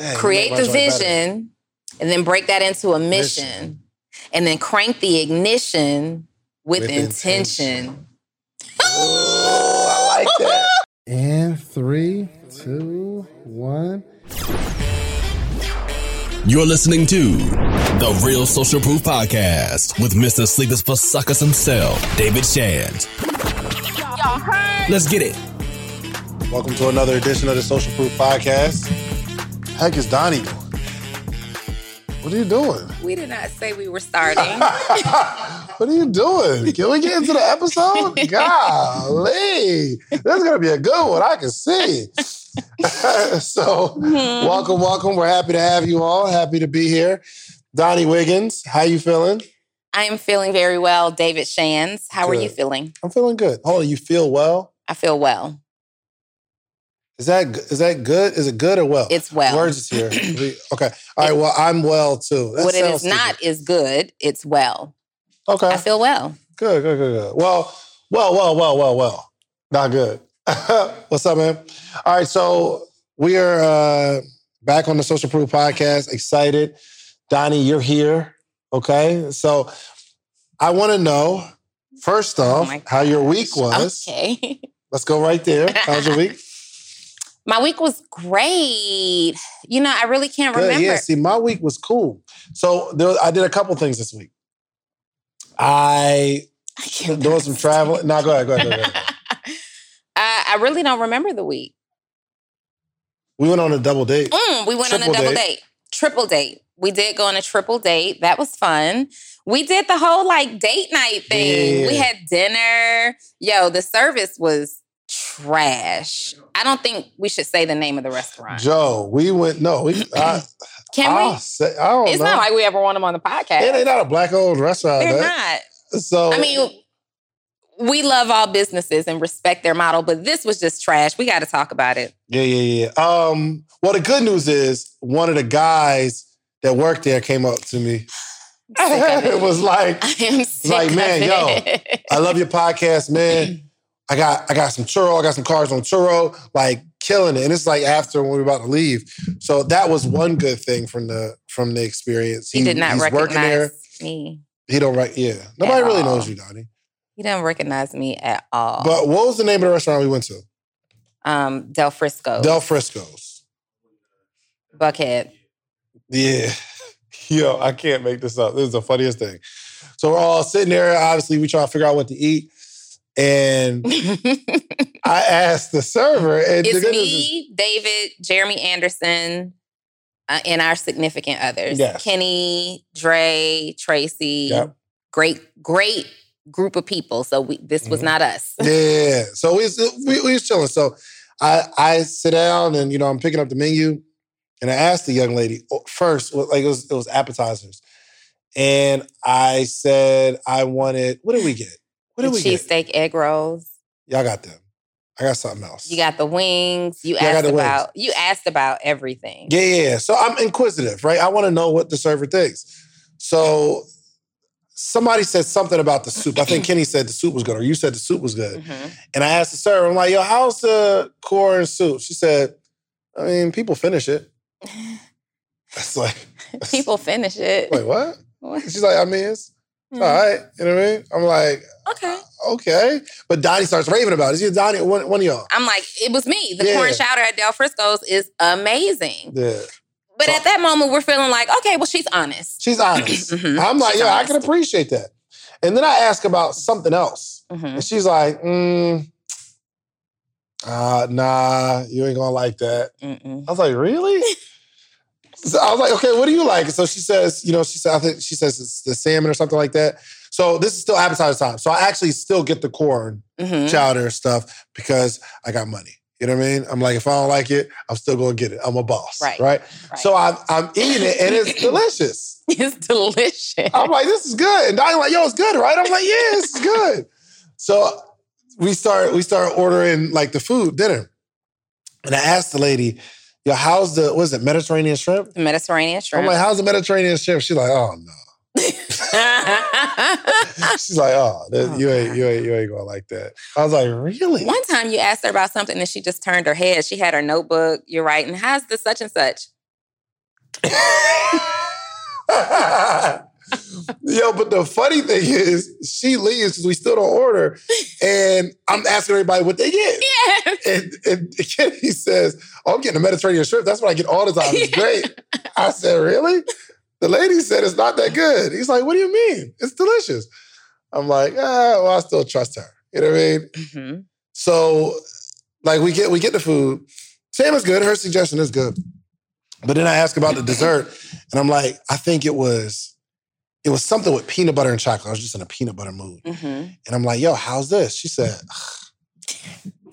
Dang, create the make better. vision, and then break that into a mission, Mission. and then crank the ignition with, With intention. Oh, I like that. And three, two, one. You're listening to The Real Social Proof Podcast with Mr. Sleepers for Suckers himself, David Shand. Let's get it. Welcome to another edition of the Social Proof Podcast. Heck is Donnie doing? What are you doing? We did not say we were starting. what are you doing? Can we get into the episode? Golly. This is going to be a good one. I can see. so, mm-hmm. welcome, welcome. We're happy to have you all. Happy to be here. Donnie Wiggins, how you feeling? I am feeling very well, David Shands. How are you feeling? I'm feeling good. On, you feel well? I feel well. Is that is that good? Is it good or well? It's well. Words is here. Okay. All right. Well, I'm well too. That what it is not stupid. is good. It's well. Okay. I feel well. Good, good, good, good. Well, well, well, well, well, well. Not good. What's up, man? All right, so we are uh, back on the Social Proof Podcast. Excited. Donnie, you're here. Okay. So I want to know, first Oh off, my how your week was. Okay. Let's go right there. How's your week? My week was great. You know, I really can't Good. remember. Yeah, see, my week was cool. So there, I did a couple things this week. I I doing some traveling. No, go ahead, go ahead, go ahead. I, I really don't remember the week. We went on a double date. Mm, we went on a double date. date. Triple date. We did go on a triple date. That was fun. We did the whole like date night thing. Yeah. We had dinner. Yo, the service was trash. I don't think we should say the name of the restaurant. Joe, we went. No, we. I, Can I'll we? say, I don't It's know. not like we ever want them on the podcast. it ain't not a black owned restaurant. They're that. not. So I mean, we love all businesses and respect their model, but this was just trash. We got to talk about it. yeah, yeah, yeah. Um, well, the good news is one of the guys that worked there came up to me. It was like, I am like, man, yo. I love your podcast, man. I got I got some Turo, I got some cars on Turo, like killing it. And it's like after when we were about to leave. So that was one good thing from the from the experience. he, did not he's working there. recognize me. He don't right, yeah. Nobody really all. knows you, Donnie. He didn't recognize me at all. But what was the name of the restaurant we went to? um, Del Frisco, Del Frisco's. Buckhead. Yeah. Yo, I can't make this up. This is the funniest thing. So we're all sitting there. Obviously, we try to figure out what to eat. And I asked the server, and it's news is- me, David, Jeremy Anderson, uh, and our significant others. Yes. Kenny, Dre, Tracy. Yep. Great, great group of people. So we, this was Mhm. not us. Yeah. So we, we, we was chilling. So I, I sit down and, you know, I'm picking up the menu and I asked the young lady first, like it was, it was appetizers. And I said, I wanted, what did we get? What The did we get? cheesesteak egg rolls. Y'all got them. I got something else. You got the wings. You Yeah, asked the wings. about. You asked about everything. Yeah, yeah, yeah. So I'm inquisitive, right? I want to know what the server thinks. So somebody said something about the soup. I think Kenny said the soup was good, or you said the soup was good. Mhm. And I asked the server, I'm like, yo, how's the corn soup? She said, I mean, people finish it. It's like, People finish it. wait, what? What? She's like, I mean, it's Mm. all right. You know what I mean? I'm like, Okay. okay. But Donnie starts raving about it. Is it Donnie, one, one of y'all? I'm like, it was me. The Yeah. corn chowder at Del Frisco's is amazing. Yeah. But So- at that moment, we're feeling like, okay, well, she's honest. She's honest. Mhm. I'm like, She's yeah, I can appreciate that. And then I ask about something else. Mhm. And she's like, mm, uh, nah, you ain't gonna like that. Mm-mm. I was like, really? so I was like, okay, what do you like? So she says, you know, she said, I think she says it's the salmon or something like that. So this is still appetizer time. So I actually still get the corn Mhm. chowder stuff because I got money. You know what I mean? I'm like, if I don't like it, I'm still gonna get it. I'm a boss. Right. Right. Right. So I'm, I'm eating it and it's delicious. it's delicious. I'm like, this is good. And Donnie's like, yo, it's good, right? I'm like, yeah, is good. So we start we start ordering like the food, dinner. And I asked the lady, yo, how's the, what is it, Mediterranean shrimp? The Mediterranean shrimp. I'm like, how's the Mediterranean shrimp? She's like, oh no. She's like, oh, that- Oh, you ain't God. you ain't you ain't gonna like that. I was like, really? One time you asked her about something and she just turned her head. She had her notebook. You're right. And how's the such and such? Yo, but the funny thing is, she leaves because we still don't order, and I'm asking everybody what they get. Yeah. And, and Kenny says, "Oh, I'm getting a Mediterranean shrimp. That's what I get all the time. It's great." I said, "Really?" The lady said it's not that good. He's like, "What do you mean? It's delicious." I'm like, "Ah, well, I still trust her." You know what I mean? Mhm. So, like, we get we get the food. Sam is good. Her suggestion is good. But then I ask about the dessert, and I'm like, I think it was it was something with peanut butter and chocolate. I was just in a peanut butter mood. Mhm. And I'm like, yo, how's this? She said,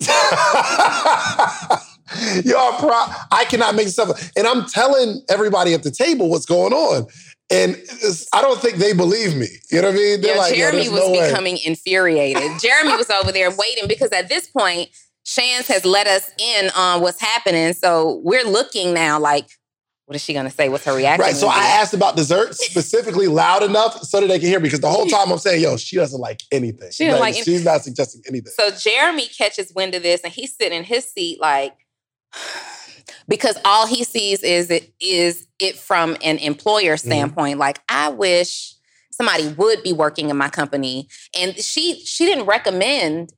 yo, I'm pro- I cannot make this up. And I'm telling everybody at the table what's going on. And I don't think they believe me. You know what I mean? They're Yo, like, yo, Jeremy there's was no way. becoming infuriated. Jeremy was over there waiting because at this point, Shans has let us in on what's happening. So we're looking now like, what is she going to say? What's her reaction? Right. So I asked about dessert specifically loud enough so that they can hear me because the whole time I'm saying, yo, she doesn't like anything. She doesn't like She's not suggesting anything. So Jeremy catches wind of this and he's sitting in his seat like because all he sees is it is it from an employer Mm-hmm. standpoint. Like I wish somebody would be working in my company. And she she didn't recommend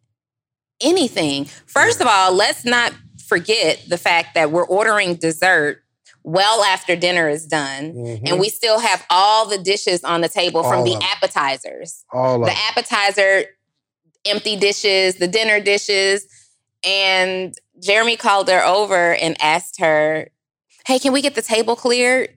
anything. First of all, let's not forget the fact that we're ordering dessert well after dinner is done. Mhm. And we still have all the dishes on the table from All the of 'em. appetizers all the appetizer empty dishes, the dinner dishes. And Jeremy called her over and asked her, Hey, can we get the table cleared?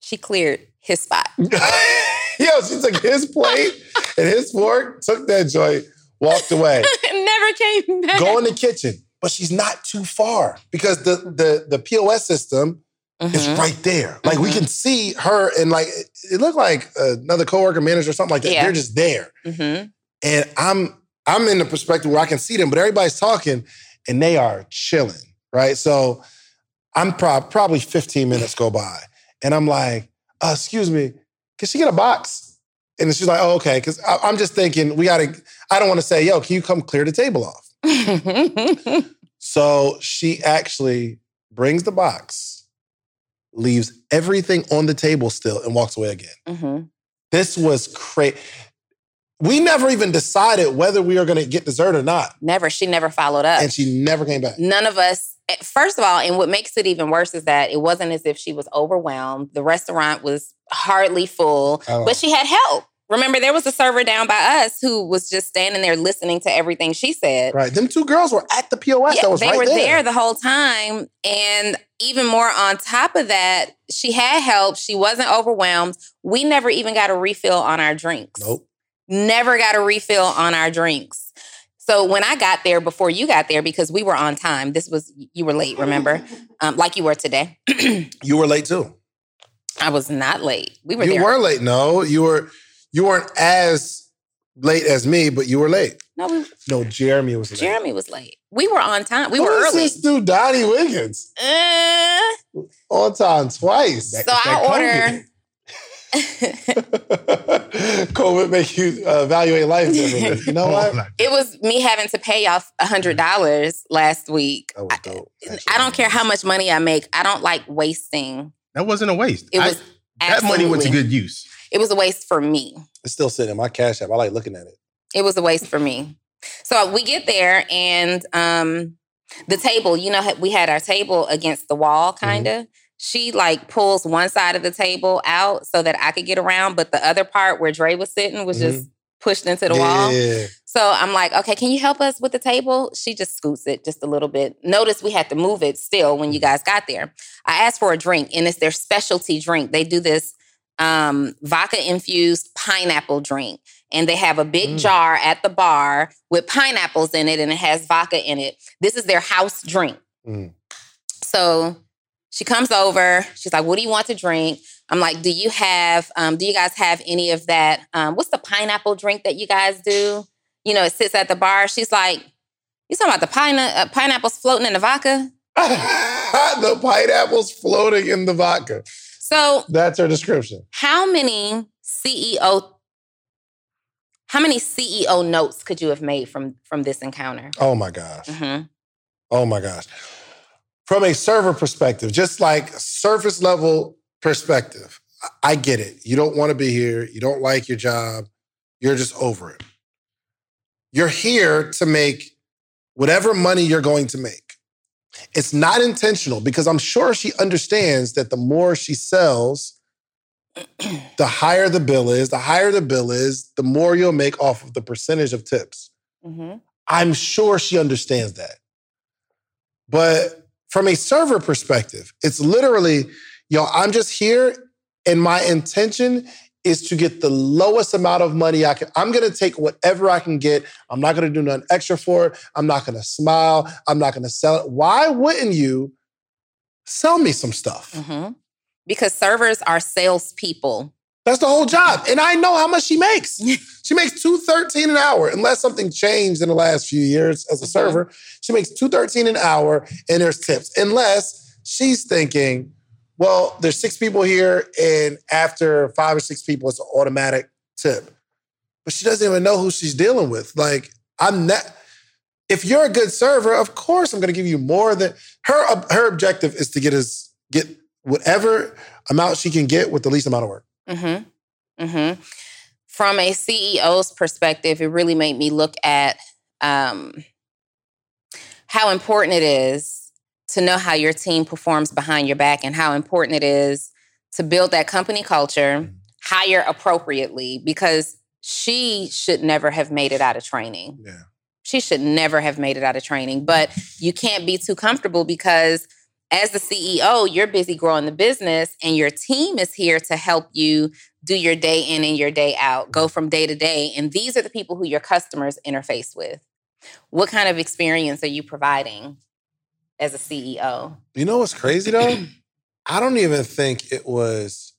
She cleared his spot. Yo, she took his plate and his fork, took that joint, walked away. Never came back. Go in the kitchen. But she's not too far because the the the POS system is Mhm. right there. Like we Mhm. can see her and like it- looked like another coworker, manager, or something like that. Yeah. They're just there. Mhm. And I'm I'm in the perspective where I can see them, but everybody's talking and they are chilling, right? So I'm prob- probably 15 minutes go by, and I'm like, uh, "Excuse me, can she get a box?" And she's like, "Oh, okay." Because I'm just thinking we gotta. I don't want to say, "Yo, can you come clear the table off?" So she actually brings the box, leaves everything on the table still, and walks away again. Mhm. This was crazy. We never even decided whether we were going to get dessert or not, Never. She never followed up. and she never came back. None of us, eh, first of all, and what makes it even worse is that it wasn't as if she was overwhelmed. The restaurant was hardly full, Oh. but she had help. Remember, there was a server down by us who was just standing there listening to everything she said. Right? Them two girls were at the POS. Yeah, that was they right were there. there the whole time. And even more on top of that, she had help. She wasn't overwhelmed. We never even got a refill on our drinks. Nope. Never got a refill on our drinks. So when I got there before you got there, because we were on time, this was, you were late, remember? Um, like you were today. You were late too. I was not late. We were You there. were late. No, you were. You weren't as late as me, but you were late. no, we, No, Jeremy was late. Jeremy was late. We were on time. We Who were is early. This dude, Donnie Wiggins, Uh, on time twice. so I order. COVID make you uh, evaluate life differently. You know what? It was me having to pay off a hundred dollars last week. That was dope. I don't care how much money I make. I don't like wasting. That wasn't a waste. It I- was that money went to good use. It was a waste for me. It's still sitting in my cash app. I like looking at it. It was a waste for me. So we get there and um the table, you know, we had our table against the wall, Mm-hmm. kind of. She like pulls one side of the table out so that I could get around, but the other part where Dre was sitting was just pushed into the wall. Mm-hmm. So I'm like, okay, can you help us with the table? She just scoots it just a little bit. Notice we had to move it still when you guys got there. I asked for a drink, and it's their specialty drink. They do this um, vodka infused pineapple drink, and they have a big Mm. jar at the bar with pineapples in it, and it has vodka in it. This is their house drink. Mm. So she comes over. She's like, "What do you want to drink?" I'm like, "Do you have? Um, do you guys have any of that? Um, what's the pineapple drink that you guys do? You know, it sits at the bar." She's like, "You talking about the pine uh, pineapples floating in the vodka?" the pineapples floating in the vodka. So, That's her description. how many CEO? How many CEO notes could you have made from from this encounter? Oh my gosh. hmm Oh my gosh. From a server perspective, just like surface level perspective, I get it. You don't want to be here. You don't like your job. You're just over it. You're here to make whatever money you're going to make. It's not intentional because I'm sure she understands that the more she sells, the higher the bill is, the higher the bill is, the more you'll make off of the percentage of tips. Mm-hmm. I'm sure she understands that. But from a server perspective, it's literally, yo, I'm just here and my intention is to get the lowest amount of money I can. I'm going to take whatever I can get. I'm not going to do nothing extra for it. I'm not going to smile. I'm not going to sell it. Why wouldn't you sell me some stuff? Mm-hmm. Because servers are salespeople. That's the whole job. And I know how much she makes. she makes 213 an hour, unless something changed in the last few years as a mm-hmm. server. She makes 213 an hour and there's tips. Unless she's thinking, well, there's six people here, and after five or six people, it's an automatic tip. But she doesn't even know who she's dealing with. Like, I'm not. If you're a good server, of course I'm going to give you more than her. Her objective is to get us get whatever amount she can get with the least amount of work. Mm-hmm. Mm-hmm. From a CEO's perspective, it really made me look at um, how important it is to know how your team performs behind your back and how important it is to build that company culture, mm-hmm. hire appropriately, because she should never have made it out of training. Yeah. She should never have made it out of training. But you can't be too comfortable because as the CEO, you're busy growing the business and your team is here to help you do your day in and your day out, go from day to day. And these are the people who your customers interface with. What kind of experience are you providing as a CEO. You know what's crazy though? I don't even think it was.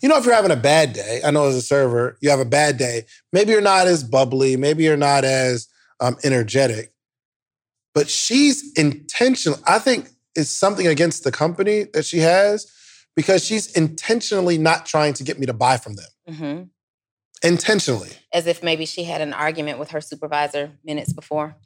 You know, if you're having a bad day, I know as a server, you have a bad day. Maybe you're not as bubbly. Maybe you're not as um, energetic. But she's intentional. I think it's something against the company that she has because she's intentionally not trying to get me to buy from them. Mm-hmm. Intentionally. As if maybe she had an argument with her supervisor minutes before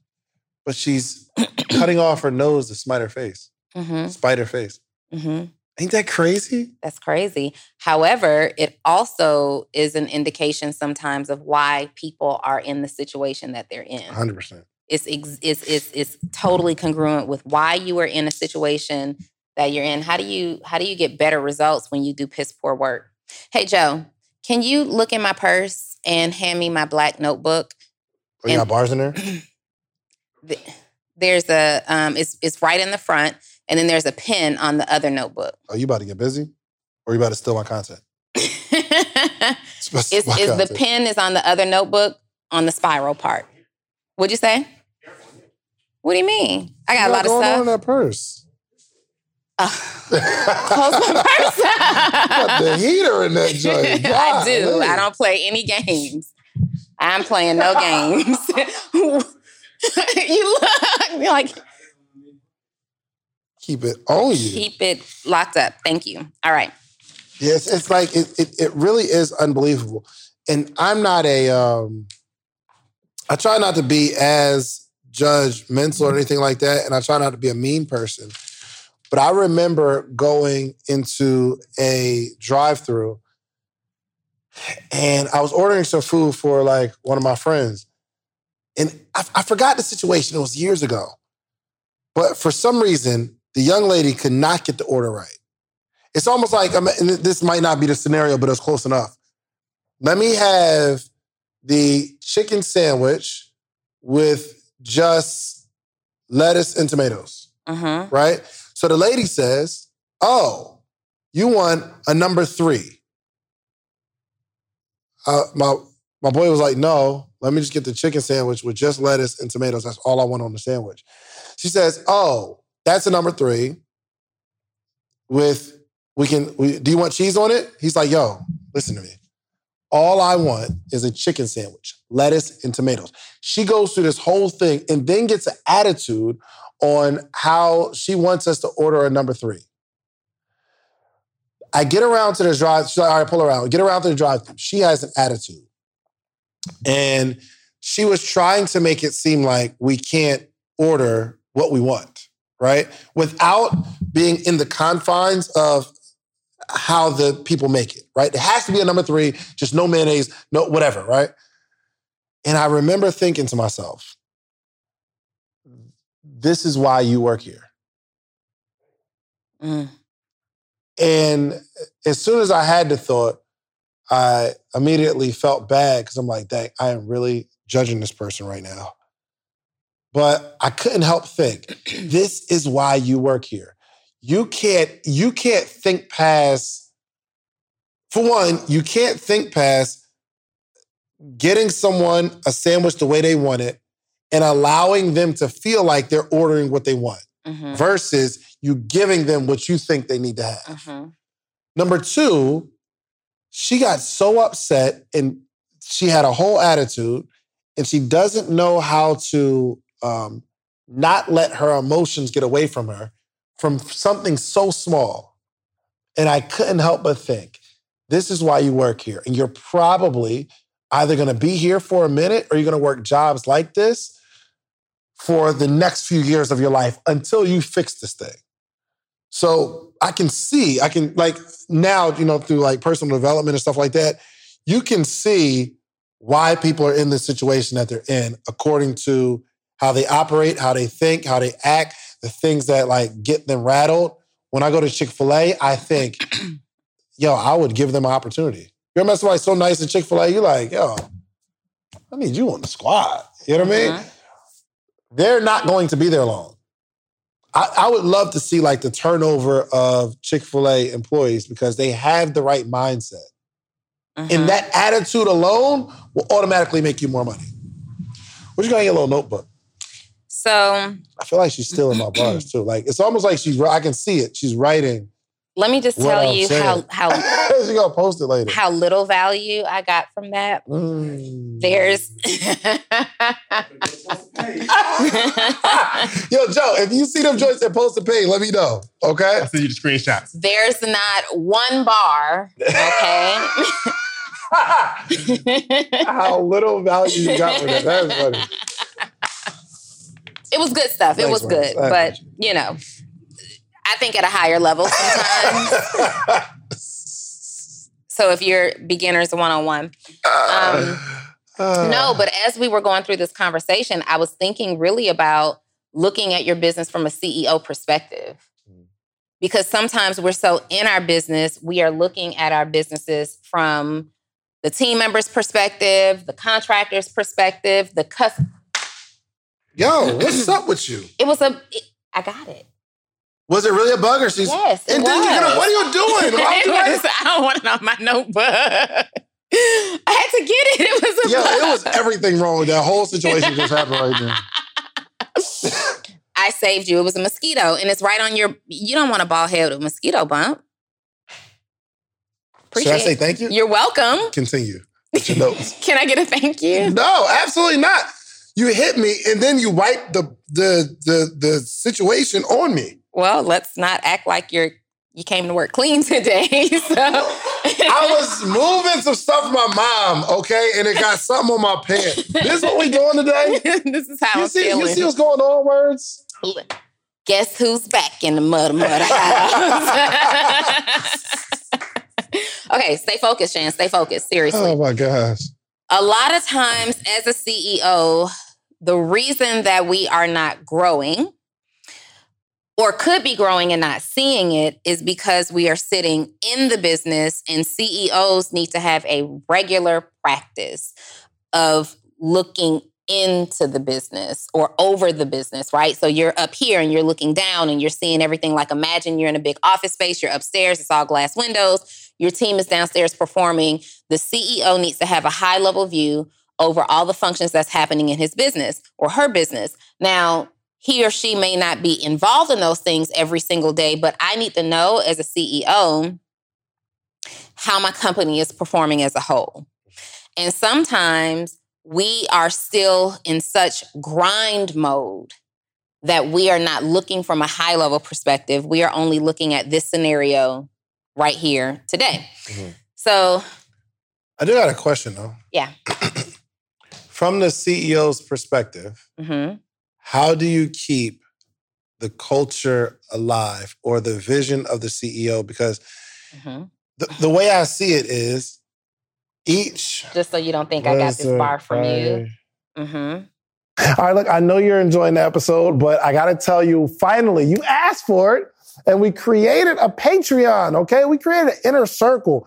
but she's cutting off her nose to spite her face. Mm-hmm. Spite her face. Mm-hmm. Ain't that crazy? That's crazy. However, it also is an indication sometimes of why people are in the situation that they're in. 100%. It's, it's, it's, it's totally congruent with why you are in a situation that you're in. How do you how do you get better results when you do piss poor work? Hey Joe, can you look in my purse and hand me my black notebook? Oh, you got bars in there? there's a um, it's it's right in the front, and then there's a pen on the other notebook. Are you about to get busy, or are you about to steal my content? is, is the pen is on the other notebook on the spiral part? What'd you say? What do you mean? I got a lot of stuff. on in that purse. Uh, close my purse. got the heater in that joint. God, I do. Man. I don't play any games. I'm playing no games. you look like keep it on you. Keep it locked up. Thank you. All right. Yes, it's like it, it, it really is unbelievable. And I'm not a um I try not to be as judgmental or anything like that. And I try not to be a mean person. But I remember going into a drive-through and I was ordering some food for like one of my friends. And I, I forgot the situation. It was years ago. But for some reason, the young lady could not get the order right. It's almost like, this might not be the scenario, but it's close enough. Let me have the chicken sandwich with just lettuce and tomatoes. Uh-huh. Right? So the lady says, Oh, you want a number three. Uh, my my boy was like, no, let me just get the chicken sandwich with just lettuce and tomatoes. That's all I want on the sandwich. She says, oh, that's a number three. With we can, we, do you want cheese on it? He's like, yo, listen to me. All I want is a chicken sandwich, lettuce and tomatoes. She goes through this whole thing and then gets an attitude on how she wants us to order a number three. I get around to the drive. She's like, all right, pull around. Get around to the drive. She has an attitude. And she was trying to make it seem like we can't order what we want, right? Without being in the confines of how the people make it, right? It has to be a number three, just no mayonnaise, no whatever, right? And I remember thinking to myself, this is why you work here. Mm. And as soon as I had the thought, I immediately felt bad because I'm like, dang, I am really judging this person right now. But I couldn't help think, this is why you work here. You can't, you can't think past, for one, you can't think past getting someone a sandwich the way they want it and allowing them to feel like they're ordering what they want Mhm. versus you giving them what you think they need to have. Mhm. Number two, she got so upset and she had a whole attitude and she doesn't know how to um, not let her emotions get away from her from something so small. And I couldn't help but think, this is why you work here. And you're probably either going to be here for a minute or you're going to work jobs like this for the next few years of your life until you fix this thing. So I can see, I can like now, you know, through like personal development and stuff like that, you can see why people are in the situation that they're in according to how they operate, how they think, how they act, the things that like get them rattled. When I go to Chick fil A, I think, yo, I would give them an opportunity. You met somebody so nice at Chick fil A, you're like, yo, I need you on the squad. You know what I mean? Mhm. they're not going to be there long. I, I would love to see like the turnover of Chick fil A employees because they have the right mindset. Mhm. And that attitude alone will automatically make you more money. What you got in your little notebook? So I feel like she's stealing my bars too. Like it's almost like she's. I can see it. She's writing. Let me just tell you saying. how how she gonna post it later. how little value I got from that. Mm. There's Yo, Joe, if you see them joints that post the pay, let me know. Okay. I'll send you the screenshots. there's not one bar, okay? How little value you got for that. That's funny. it was good stuff. It was Rose. good, I but you know, I think at a higher level sometimes. so if you're beginners one on one, no. But as we were going through this conversation, I was thinking really about looking at your business from a CEO perspective. Because sometimes we're so in our business, we are looking at our businesses from the team members' perspective, the contractor's perspective, the customer. Yo, what's up with you? It was a. It, I got it. Was it really a bug or she's? Yes, and then was. gonna, what are you doing? Was- I don't want it on my notebook. I had to get it. It was a Yo, bug. it was everything wrong with that whole situation just happened right now. I saved you. It was a mosquito, and it's right on your. You don't want a bald head with a mosquito bump. Should I say thank you? You're welcome. Continue. your notes. Can I get a thank you? no, absolutely not. You hit me and then you wipe the the the the situation on me. Well, let's not act like you're you came to work clean today. So I was moving some stuff for my mom, okay, and it got something on my pants. This is what we doing today? this is how You I'm see, you see what's going on, words? Guess who's back in the mud mud house? okay, stay focused, Shan. Stay focused. Seriously. Oh my gosh. a lot of times as a CEO, the reason that we are not growing or could be growing and not seeing it is because we are sitting in the business and CEOs need to have a regular practice of looking into the business or over the business, right? So you're up here and you're looking down and you're seeing everything like imagine you're in a big office space, you're upstairs, it's all glass windows, your team is downstairs performing. The CEO needs to have a high level view over all the functions that's happening in his business or her business. Now, he or she may not be involved in those things every single day, but I need to know as a CEO how my company is performing as a whole. And sometimes we are still in such grind mode that we are not looking from a high level perspective. We are only looking at this scenario right here today. Mhm. So, I do got a question though. Yeah. From the CEO's perspective, mhm. How do you keep the culture alive or the vision of the CEO? Because Mhm. the, the way I see it is each. Just so you don't think I got this bar from you. hmm All right, look, I know you're enjoying the episode, but I got to tell you, finally, you asked for it, and we created a Patreon, okay? We created an inner circle.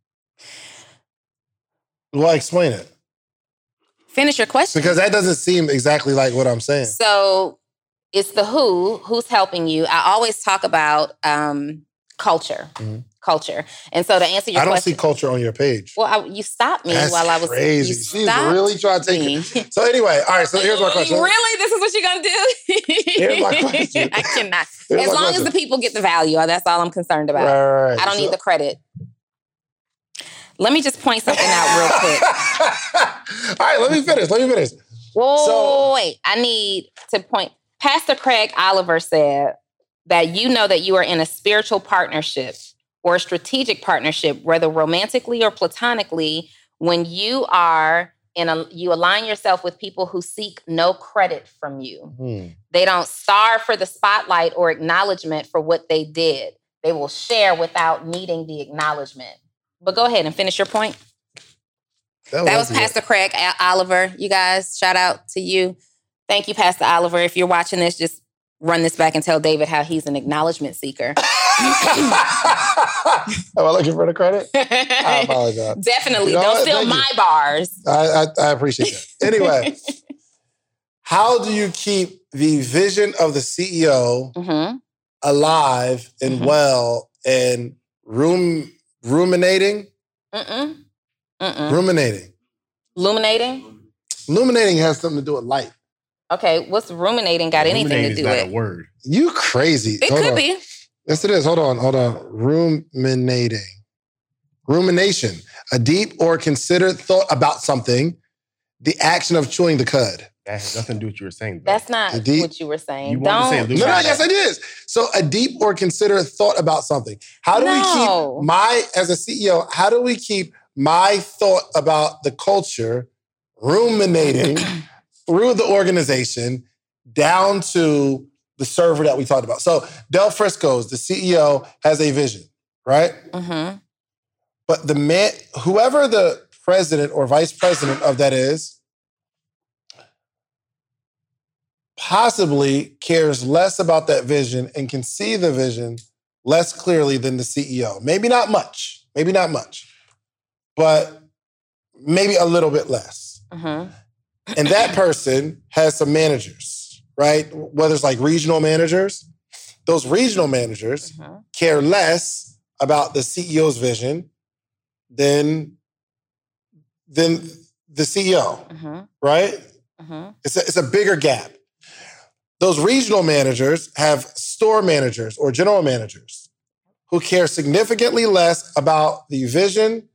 Well, explain it. Finish your question. Because that doesn't seem exactly like what I'm saying. So it's the who who's helping you. I always talk about um, culture, Mhm. culture, and so to answer your question. I don't question, see culture on your page. well, I, you stopped me That's while I was crazy. You She's really trying to take me. it. So anyway, all right. So here's my question. Really, this is what you're gonna do? Here's my question. I cannot. Here's as long question. as the people get the value, that's all I'm concerned about. Right, right, right. I don't So- need the credit. Let me just point something out real quick. all right, let me finish. Let me finish. Whoa, So- wait. I need to point. Pastor Craig Oliver said that you know that you are in a spiritual partnership or a strategic partnership, whether romantically or platonically, when you are in a you align yourself with people who seek no credit from you. Hmm. They don't starve for the spotlight or acknowledgement for what they did. They will share without needing the acknowledgement. But go ahead and finish your point. That was it. Pastor Craig A- Oliver. You guys, shout out to you. Thank you, Pastor Oliver. If you're watching this, just run this back and tell David how he's an acknowledgement seeker. Am I looking for the credit? I apologize. Definitely. You know Don't what? steal Thank you. my bars. I, I, I appreciate that. Anyway, how do you keep the vision of the CEO hmm alive and Mhm. well and rum, ruminating? Mm-mm. Mm-mm. Ruminating. Illuminating? Illuminating has something to do with light. Okay, what's ruminating got anything to do is not with a word. You crazy. it? Hold could on. be. Yes, it is. Hold on. Hold on. Ruminating. Rumination. A deep or considered thought about something. The action of chewing the cud. That has nothing to do with what you were saying. though. That's not deep- what you were saying. You wanted to say Don't. illuminate. No, no, yes, it is. So a deep or considered thought about something. How do No. we keep my, as a CEO, how do we keep my thought about the culture ruminating through the organization down to the server that we talked about? So Del Frisco's, the CEO, has a vision, right? Mhm. But the man, whoever the president or vice president of that is, possibly cares less about that vision and can see the vision less clearly than the CEO. Maybe not much, maybe not much, but maybe a little bit less. Mhm. And that person has some managers, right? Whether it's like regional managers, those regional managers Mhm. care less about the CEO's vision than than the CEO, Mhm. right? Mhm. It's a, it's a bigger gap. Those regional managers have store managers or general managers who care significantly less about the vision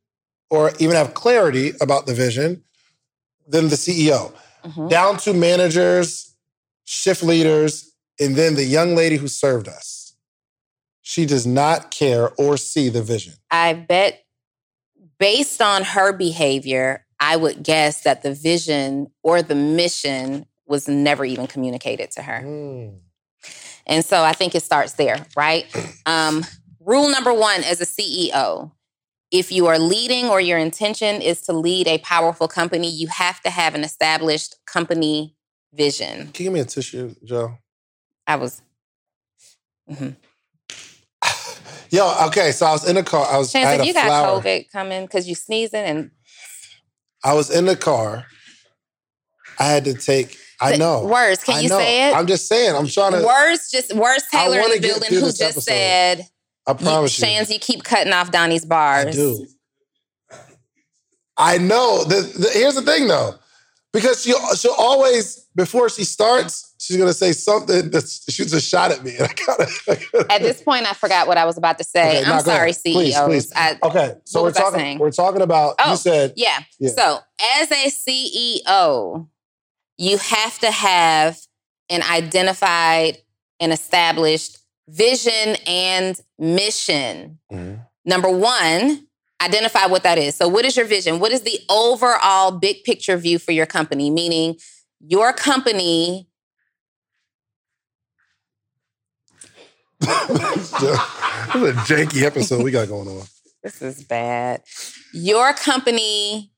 or even have clarity about the vision than the CEO. Mhm. Down to managers, shift leaders, and then the young lady who served us. She does not care or see the vision. I bet based on her behavior, I would guess that the vision or the mission was never even communicated to her. Mm. And so I think it starts there, right? Um, rule number one as a CEO if you are leading or your intention is to lead a powerful company, you have to have an established company vision. Can you give me a tissue, Joe? I was. Mhm. Yo, okay, so I was in the car. I was I Chance, if you got flower. COVID coming because you sneezing and I was in the car. I had to take. I know. words. Can I you know. say it? I'm just saying. I'm trying to. words just words I Taylor in the building who just episode. said I promise you. Shans, you keep cutting off Donnie's bars. I do. I know. The, the, here's the thing, though, because she she'll always before she starts, she's gonna say something that shoots a shot at me, and I gotta. at this point, I forgot what I was about to say. Okay, I'm sorry, CEO. Please, please. I, okay, so we're talking. We're talking about. Oh, you said. Yeah. yeah. So as a CEO, you have to have an identified and established vision and mission. Mm-hmm. Number one, identify what that is. So, what is your vision? What is the overall big picture view for your company? Meaning, your company. this is a janky episode we got going on. This is bad. Your company,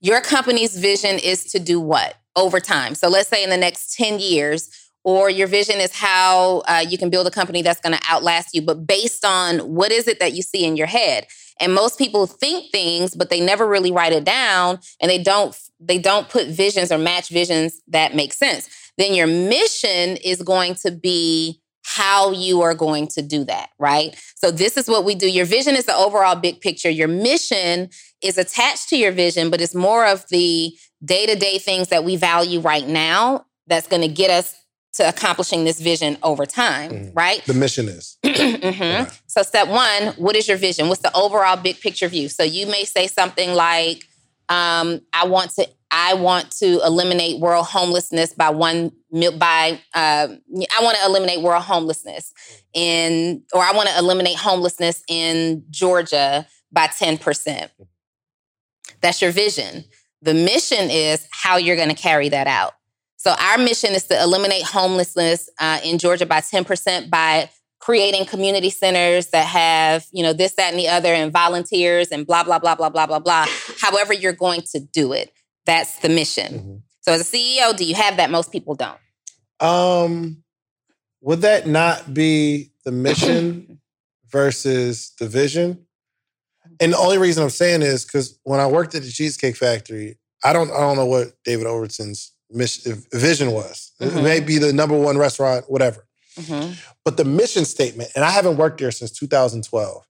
your company's vision is to do what over time? So let's say in the next 10 years, or your vision is how uh, you can build a company that's going to outlast you, but based on what is it that you see in your head? And most people think things, but they never really write it down, and they don't they don't put visions or match visions that make sense. Then your mission is going to be how you are going to do that, right? So this is what we do. Your vision is the overall big picture. Your mission is attached to your vision, but it's more of the day-to-day things that we value right now that's going to get us to accomplishing this vision over time, mm. right? The mission is. mm-hmm. So, step one, what is your vision? What's the overall big picture view? So, you may say something like, um, "I want to, I want to eliminate world homelessness by one by, uh, I want to eliminate world homelessness in, or I want to eliminate homelessness in Georgia by ten percent." That's your vision. The mission is how you're going to carry that out. So our mission is to eliminate homelessness uh, in Georgia by 10% by creating community centers that have, you know, this, that, and the other, and volunteers and blah, blah, blah, blah, blah, blah, blah. However, you're going to do it. That's the mission. Mm-hmm. So as a CEO, do you have that? Most people don't. Um, would that not be the mission versus the vision? And the only reason I'm saying is because when I worked at the Cheesecake Factory, I don't I don't know what David Overton's mission, vision was. Mm-hmm. It may be the number one restaurant, whatever. Mm-hmm. But the mission statement, and I haven't worked there since 2012,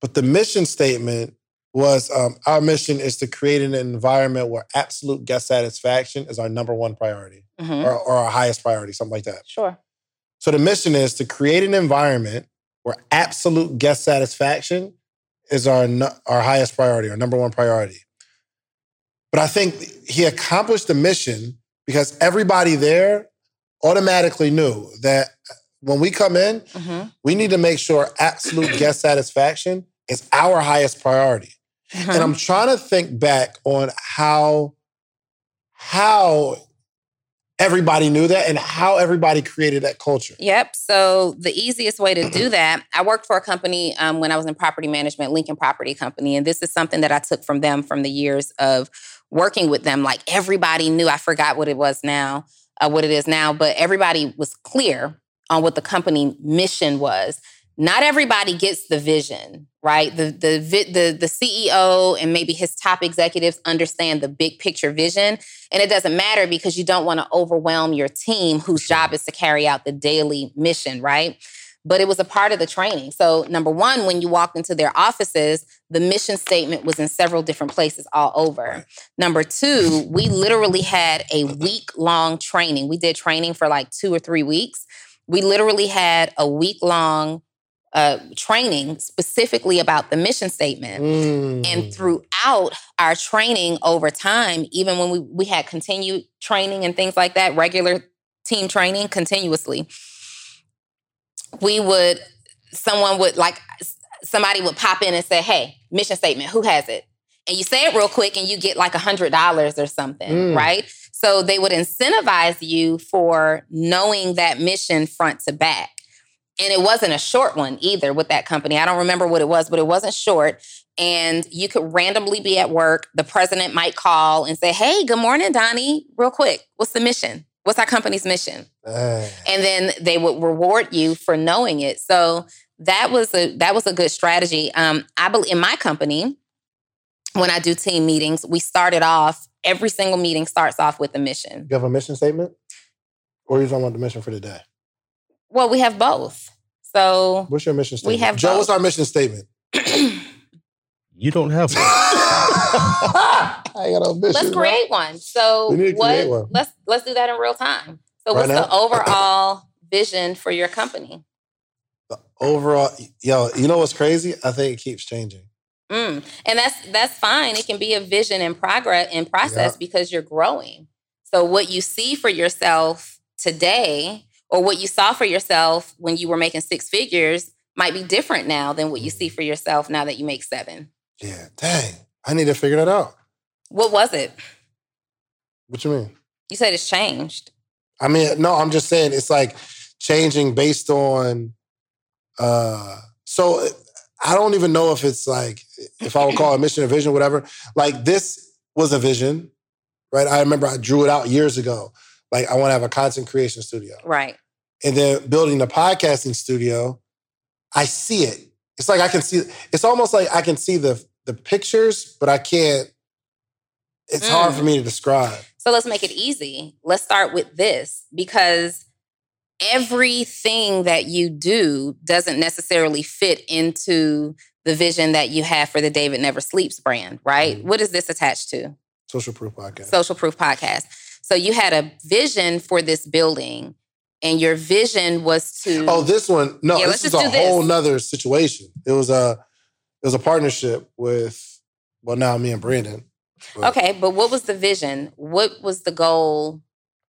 but the mission statement was um, our mission is to create an environment where absolute guest satisfaction is our number one priority mm-hmm. or, or our highest priority, something like that. Sure. So the mission is to create an environment where absolute guest satisfaction is our, our highest priority, our number one priority. But I think he accomplished the mission because everybody there automatically knew that when we come in, mm-hmm. we need to make sure absolute guest satisfaction is our highest priority. Mm-hmm. And I'm trying to think back on how how everybody knew that and how everybody created that culture. Yep. So the easiest way to do that, I worked for a company um, when I was in property management, Lincoln Property Company, and this is something that I took from them from the years of working with them, like everybody knew, I forgot what it was now, uh, what it is now, but everybody was clear on what the company mission was. Not everybody gets the vision, right? The the the the CEO and maybe his top executives understand the big picture vision, and it doesn't matter because you don't want to overwhelm your team whose job is to carry out the daily mission, right? but it was a part of the training. So, number one, when you walked into their offices, the mission statement was in several different places all over. Number two, we literally had a week long training. We did training for like two or three weeks. We literally had a week long uh, training specifically about the mission statement. Mm. And throughout our training over time, even when we, we had continued training and things like that, regular team training continuously, we would, someone would like, somebody would pop in and say, hey, mission statement, who has it? And you say it real quick and you get like a $100 or something, mm. right? So they would incentivize you for knowing that mission front to back. And it wasn't a short one either with that company. I don't remember what it was, but it wasn't short. And you could randomly be at work. The president might call and say, Hey, good morning, Donnie. Real quick, what's the mission? What's our company's mission? Uh. And then they would reward you for knowing it. So that was a that was a good strategy. Um, I believe in my company, when I do team meetings, we started off every single meeting starts off with a mission. You have a mission statement, or are you talking about the mission for the day? Well, we have both. So what's your mission statement? We have Joe. both. What's our mission statement? You don't have one. I got no mission. let's create one. So We need to what? create one. Let's let's do that in real time. So Right what's the overall vision for your company? The overall, yo, you know what's crazy? I think it keeps changing. Mm. And that's that's fine. It can be a vision in progress in process Yeah. because you're growing. So what you see for yourself today or what you saw for yourself when you were making six figures might be different now than what you see for yourself now that you make seven. Yeah, dang. I need to figure that out. What was it? What you mean? You said it's changed. I mean, no, I'm just saying it's like changing based on uh so I don't even know if it's like if I would call it mission or vision, whatever. Like this was a vision, right? I remember I drew it out years ago. Like I want to have a content creation studio. Right. And then building the podcasting studio, I see it. It's like I can see it's almost like I can see the the pictures, but I can't it's hard Mm. for me to describe. So let's make it easy. Let's start with this because everything that you do doesn't necessarily fit into the vision that you have for the David Never Sleeps brand, right? Mhm. What is this attached to? Social proof podcast. Social Proof Podcast. So you had a vision for this building, and your vision was to. Oh, this one. No, Yeah, this is a do this. whole nother situation. It was a it was a partnership with well now me and Brandon. But Okay, but what was the vision? What was the goal?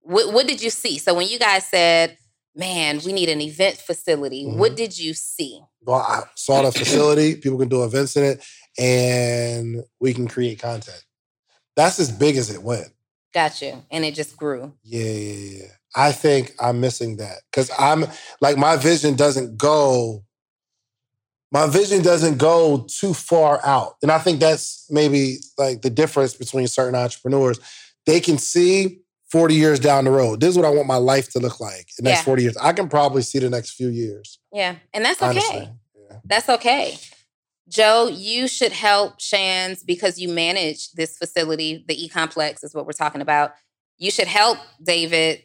What, what did you see? So when you guys said, man, we need an event facility, Mm-hmm. what did you see? Well, I saw the facility, people can do events in it, and we can create content. That's as big as it went. Got you. And it just grew. Yeah, yeah, yeah. I think I'm missing that. Cause I'm like my vision doesn't go, my vision doesn't go too far out. And I think that's maybe like the difference between certain entrepreneurs. They can see 40 years down the road. This is what I want my life to look like the next 40 years. I can probably see the next few years. Yeah. And that's okay. Yeah. That's okay. Joe, you should help Shands because you manage this facility. The e complex is what we're talking about. You should help David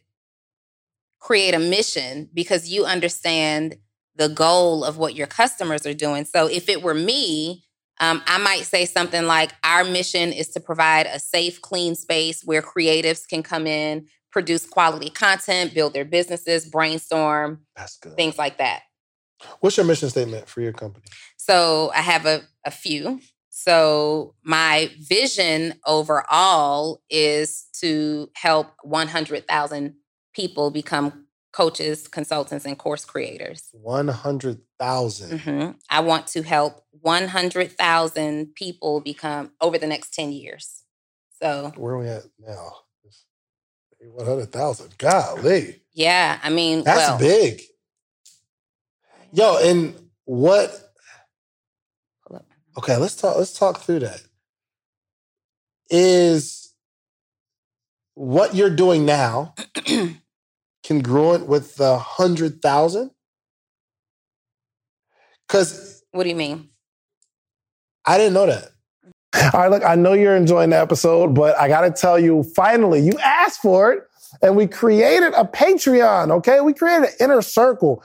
create a mission because you understand the goal of what your customers are doing. So if it were me, um, I might say something like, Our mission is to provide a safe, clean space where creatives can come in, produce quality content, build their businesses, brainstorm, things like that. What's your mission statement for your company? So I have a, a few. So my vision overall is to help 100,000 people become coaches, consultants, and course creators. 100,000. Mhm. I want to help 100,000 people become over the next 10 years. So Where are we at now? 100,000. Golly. yeah, I mean, That's well, big. Yo, and what? Okay, let's talk. Let's talk through that. Is what you're doing now congruent with the hundred thousand? Because what do you mean? I didn't know that. All right, look, I know you're enjoying the episode, but I got to tell you, finally, you asked for it, and we created a Patreon, okay? We created an inner circle.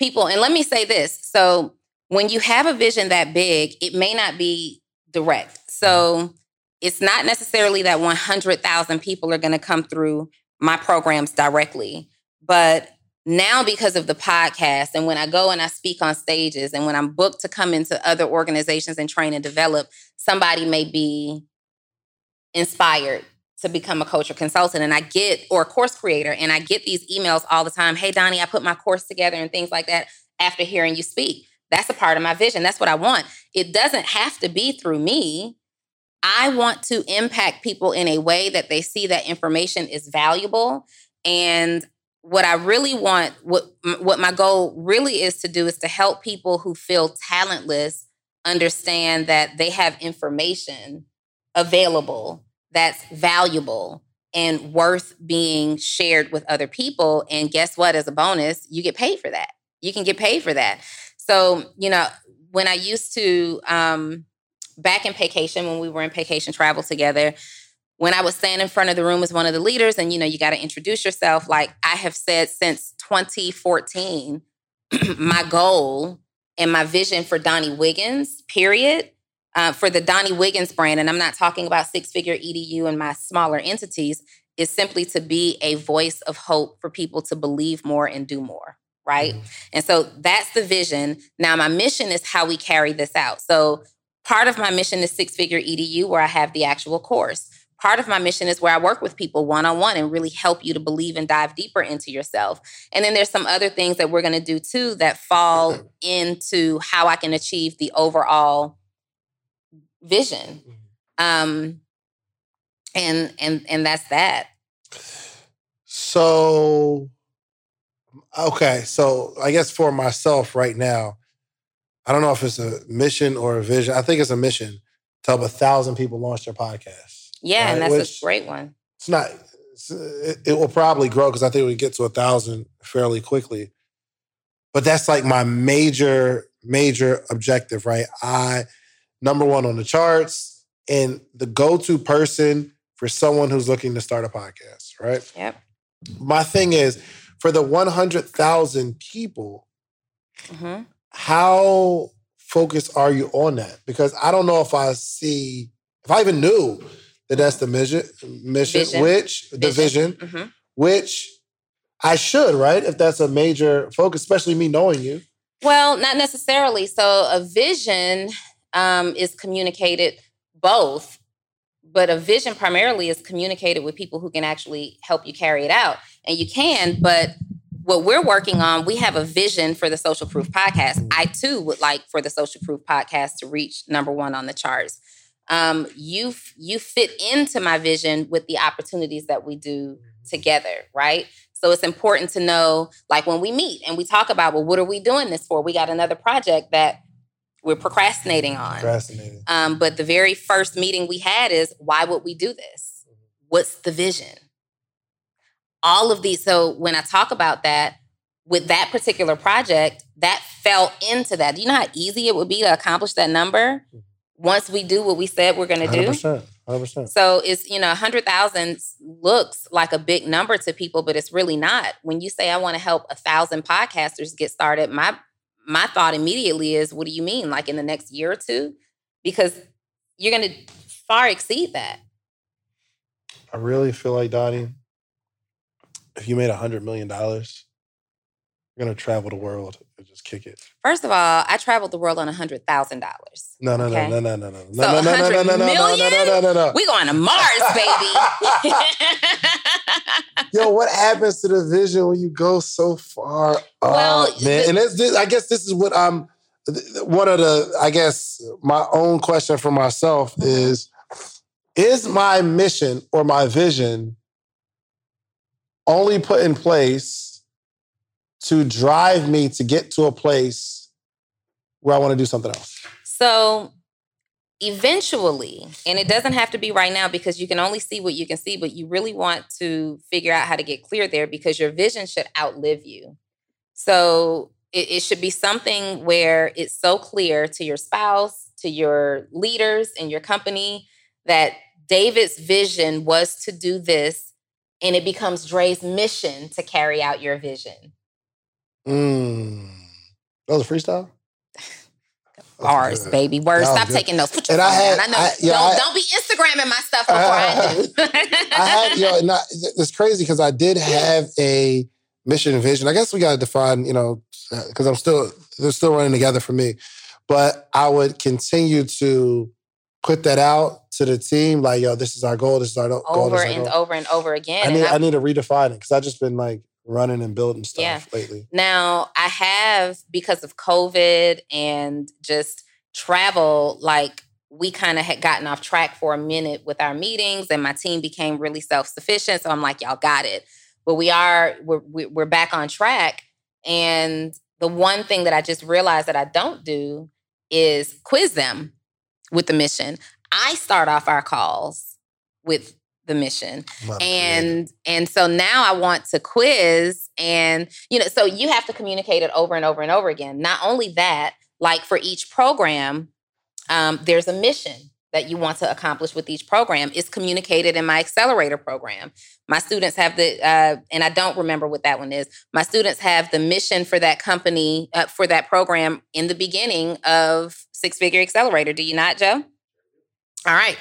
people. And let me say this. So, when you have a vision that big, it may not be direct. So, mm-hmm. it's not necessarily that 100,000 people are going to come through my programs directly. But now, because of the podcast, and when I go and I speak on stages, and when I'm booked to come into other organizations and train and develop, somebody may be inspired to become a coach or consultant and I get or course creator and I get these emails all the time, "Hey Donnie, I put my course together" and things like that after hearing you speak. That's a part of my vision. That's what I want. It doesn't have to be through me. I want to impact people in a way that they see that information is valuable and what I really want what what my goal really is to do is to help people who feel talentless understand that they have information available that's valuable and worth being shared with other people. And guess what? As a bonus, you get paid for that. You can get paid for that. So, you know, when I used to, um, back in vacation, when we were in vacation travel together, when I was standing in front of the room as one of the leaders, and you know, you got to introduce yourself. Like I have said since 2014, my goal and my vision for Donnie Wiggins, period, uh, for the Donnie Wiggins brand, and I'm not talking about six figure EDU and my smaller entities, is simply to be a voice of hope for people to believe more and do more. Right. Mm-hmm. And so that's the vision. Now, my mission is how we carry this out. So, part of my mission is six figure EDU, where I have the actual course. Part of my mission is where I work with people one on one and really help you to believe and dive deeper into yourself. And then there's some other things that we're going to do too that fall into how I can achieve the overall vision. Um, and and and that's that. So okay, so I guess for myself right now, I don't know if it's a mission or a vision. I think it's a mission to help a thousand people launch their podcast. Yeah, right? and that's Which, a great one. It's not. It's, it, it will probably grow because I think we get to a thousand fairly quickly. But that's like my major, major objective, right? I number one on the charts, and the go to person for someone who's looking to start a podcast, right? Yep. My thing is for the 100,000 people, mm-hmm. how focused are you on that? Because I don't know if I see, if I even knew that that's the mission, mission vision. which the vision, mm-hmm. which I should, right? If that's a major focus, especially me knowing you. Well, not necessarily. So a vision um, is communicated both, but a vision primarily is communicated with people who can actually help you carry it out. And you can, but what we're working on, we have a vision for the Social Proof podcast. I too would like for the Social Proof podcast to reach number one on the charts. Um, you you fit into my vision with the opportunities that we do together, right? So it's important to know, like when we meet and we talk about, well, what are we doing this for? We got another project that we're procrastinating on. Procrastinating. Um, but the very first meeting we had is why would we do this? What's the vision? All of these. So when I talk about that with that particular project, that fell into that. Do you know how easy it would be to accomplish that number mm-hmm. once we do what we said we're going to do? 100%. 100%. So it's, you know, 100,000 looks like a big number to people, but it's really not. When you say I want to help a thousand podcasters get started, my my thought immediately is, what do you mean? Like in the next year or two? Because you're going to far exceed that. I really feel like, Donnie, if you made a $100 million, you're going to travel the world and just kick it. First of all, I traveled the world on $100,000. No, no, okay? no, no, no, no, no. So no, no, no, no, no, no, no, no, no, no, no, no. We going to Mars, baby. Yo, what happens to the vision when you go so far well, up, man? And this, this, I guess this is what I'm. One of the, I guess, my own question for myself is: Is my mission or my vision only put in place to drive me to get to a place where I want to do something else? So eventually, and it doesn't have to be right now because you can only see what you can see, but you really want to figure out how to get clear there because your vision should outlive you. So it, it, should be something where it's so clear to your spouse, to your leaders in your company that David's vision was to do this, and it becomes Dre's mission to carry out your vision. Mm. That was a freestyle? Bars, baby. Words. Stop good. taking notes. Put your and phone I had, down. I know. I, don't, I, don't be Instagramming my stuff before I, do. I had, you know, not, it's crazy because I did have a mission and vision. I guess we got to define, you know, uh, because I'm still, they're still running together for me. But I would continue to put that out to the team? Like, yo, this is our goal. This is our goal. over is our and goal? over and over again. I And need I- I need to redefine it because I've just been like running and building stuff Yeah. lately. Now, I have, because of COVID and just travel, like we kind of had gotten off track for a minute with our meetings, and my team became really self sufficient. So I'm like, y'all got it. But we are, we're, we- we're back on track. And the one thing that I just realized that I don't do is quiz them with the mission. I start off our calls with the mission. And and so now i want to quiz and you know so you have to communicate it over and over and over again. Not only that like for each program um, there's a mission that you want to accomplish with each program. It's communicated in my accelerator program. My students have the uh, and i don't remember what that one is. My students have the mission for that company uh, for that program in the beginning of six figure accelerator. Do you not joe? All right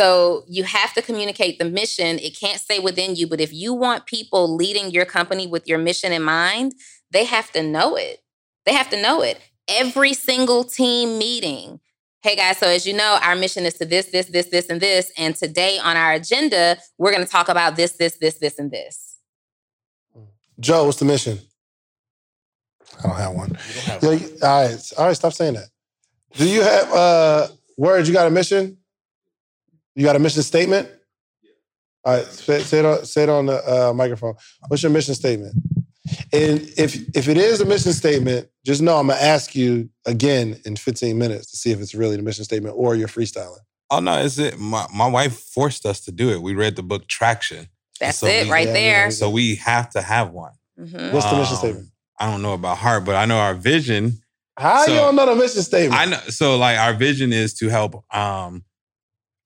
so you have to communicate the mission. It can't stay within you, but if you want people leading your company with your mission in mind, they have to know it. They have to know it. Every single team meeting. Hey guys, so as you know, our mission is to this, this, this, this, and this. And today on our agenda, we're going to talk about this, this, this, this, and this. Joe, what's the mission? I don't have one. You don't have Yo, you- all right, all right, stop saying that. Do you have uh words? You got a mission? You got a mission statement? All right, say, say it on say it on the uh, microphone. What's your mission statement? And if if it is a mission statement, just know I'm gonna ask you again in 15 minutes to see if it's really the mission statement or you're freestyling. Oh no, is it? My my wife forced us to do it. We read the book Traction, That's So it we- right Yeah, there. yeah. so we have to have one. Mhm. What's the mission Um, statement? I don't know about heart, but I know our vision. How so- you don't know the mission statement? I know. So like our vision is to help um,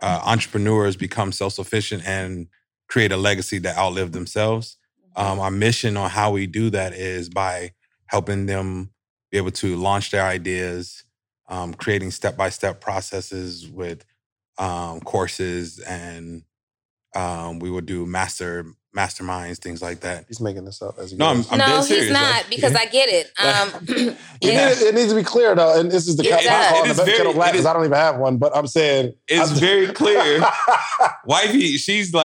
uh, entrepreneurs become self sufficient and create a legacy that outlive themselves. Um, our mission on how we do that is by helping them be able to launch their ideas, um, creating step by step processes with um, courses, and um, we would do master masterminds, things like that. He's making this up as he No, I'm. I'm no, dead he's serious. not like- because I get it. Um, It, yeah. need- it needs to be clear though, and this is the It cat does. I'm It is the very- kettle black because I don't even have one. But I'm saying it's I'm- very clear. Wifey, she's like.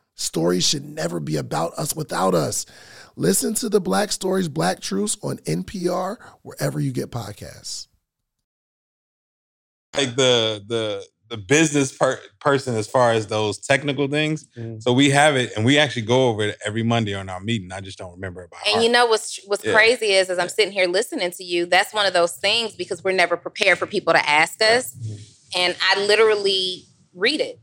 Stories should never be about us without us. Listen to the Black Stories, Black Truths on NPR, wherever you get podcasts. like the the the business per- person as far as those technical things. Mhm. So we have it, and we actually go over it every Monday on our meeting. I just don't remember about And heart. you know what's what's Yeah. crazy is as I'm sitting here listening to you, that's one of those things because we're never prepared for people to ask us. And I literally read it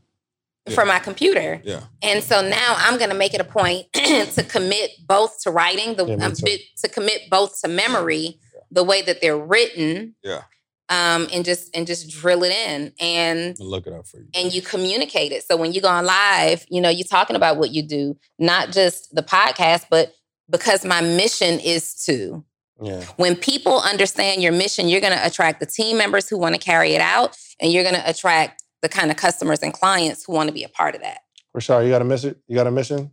Yeah. from my computer. yeah, And so now I'm going to make it a point to commit both to writing, the Yeah, um, bit, to commit both to memory, the way that they're written, yeah. um, and just and just drill it in. And I'll look it up for you. and you communicate it. So when you go on live, you know, you're talking about what you do, not just the podcast, but because my mission is to, Yeah. When people understand your mission, you're going to attract the team members who want to carry it out, and you're going to attract the kind of customers and clients who want to be a part of that. Rashard, you got a mission? You got a mission?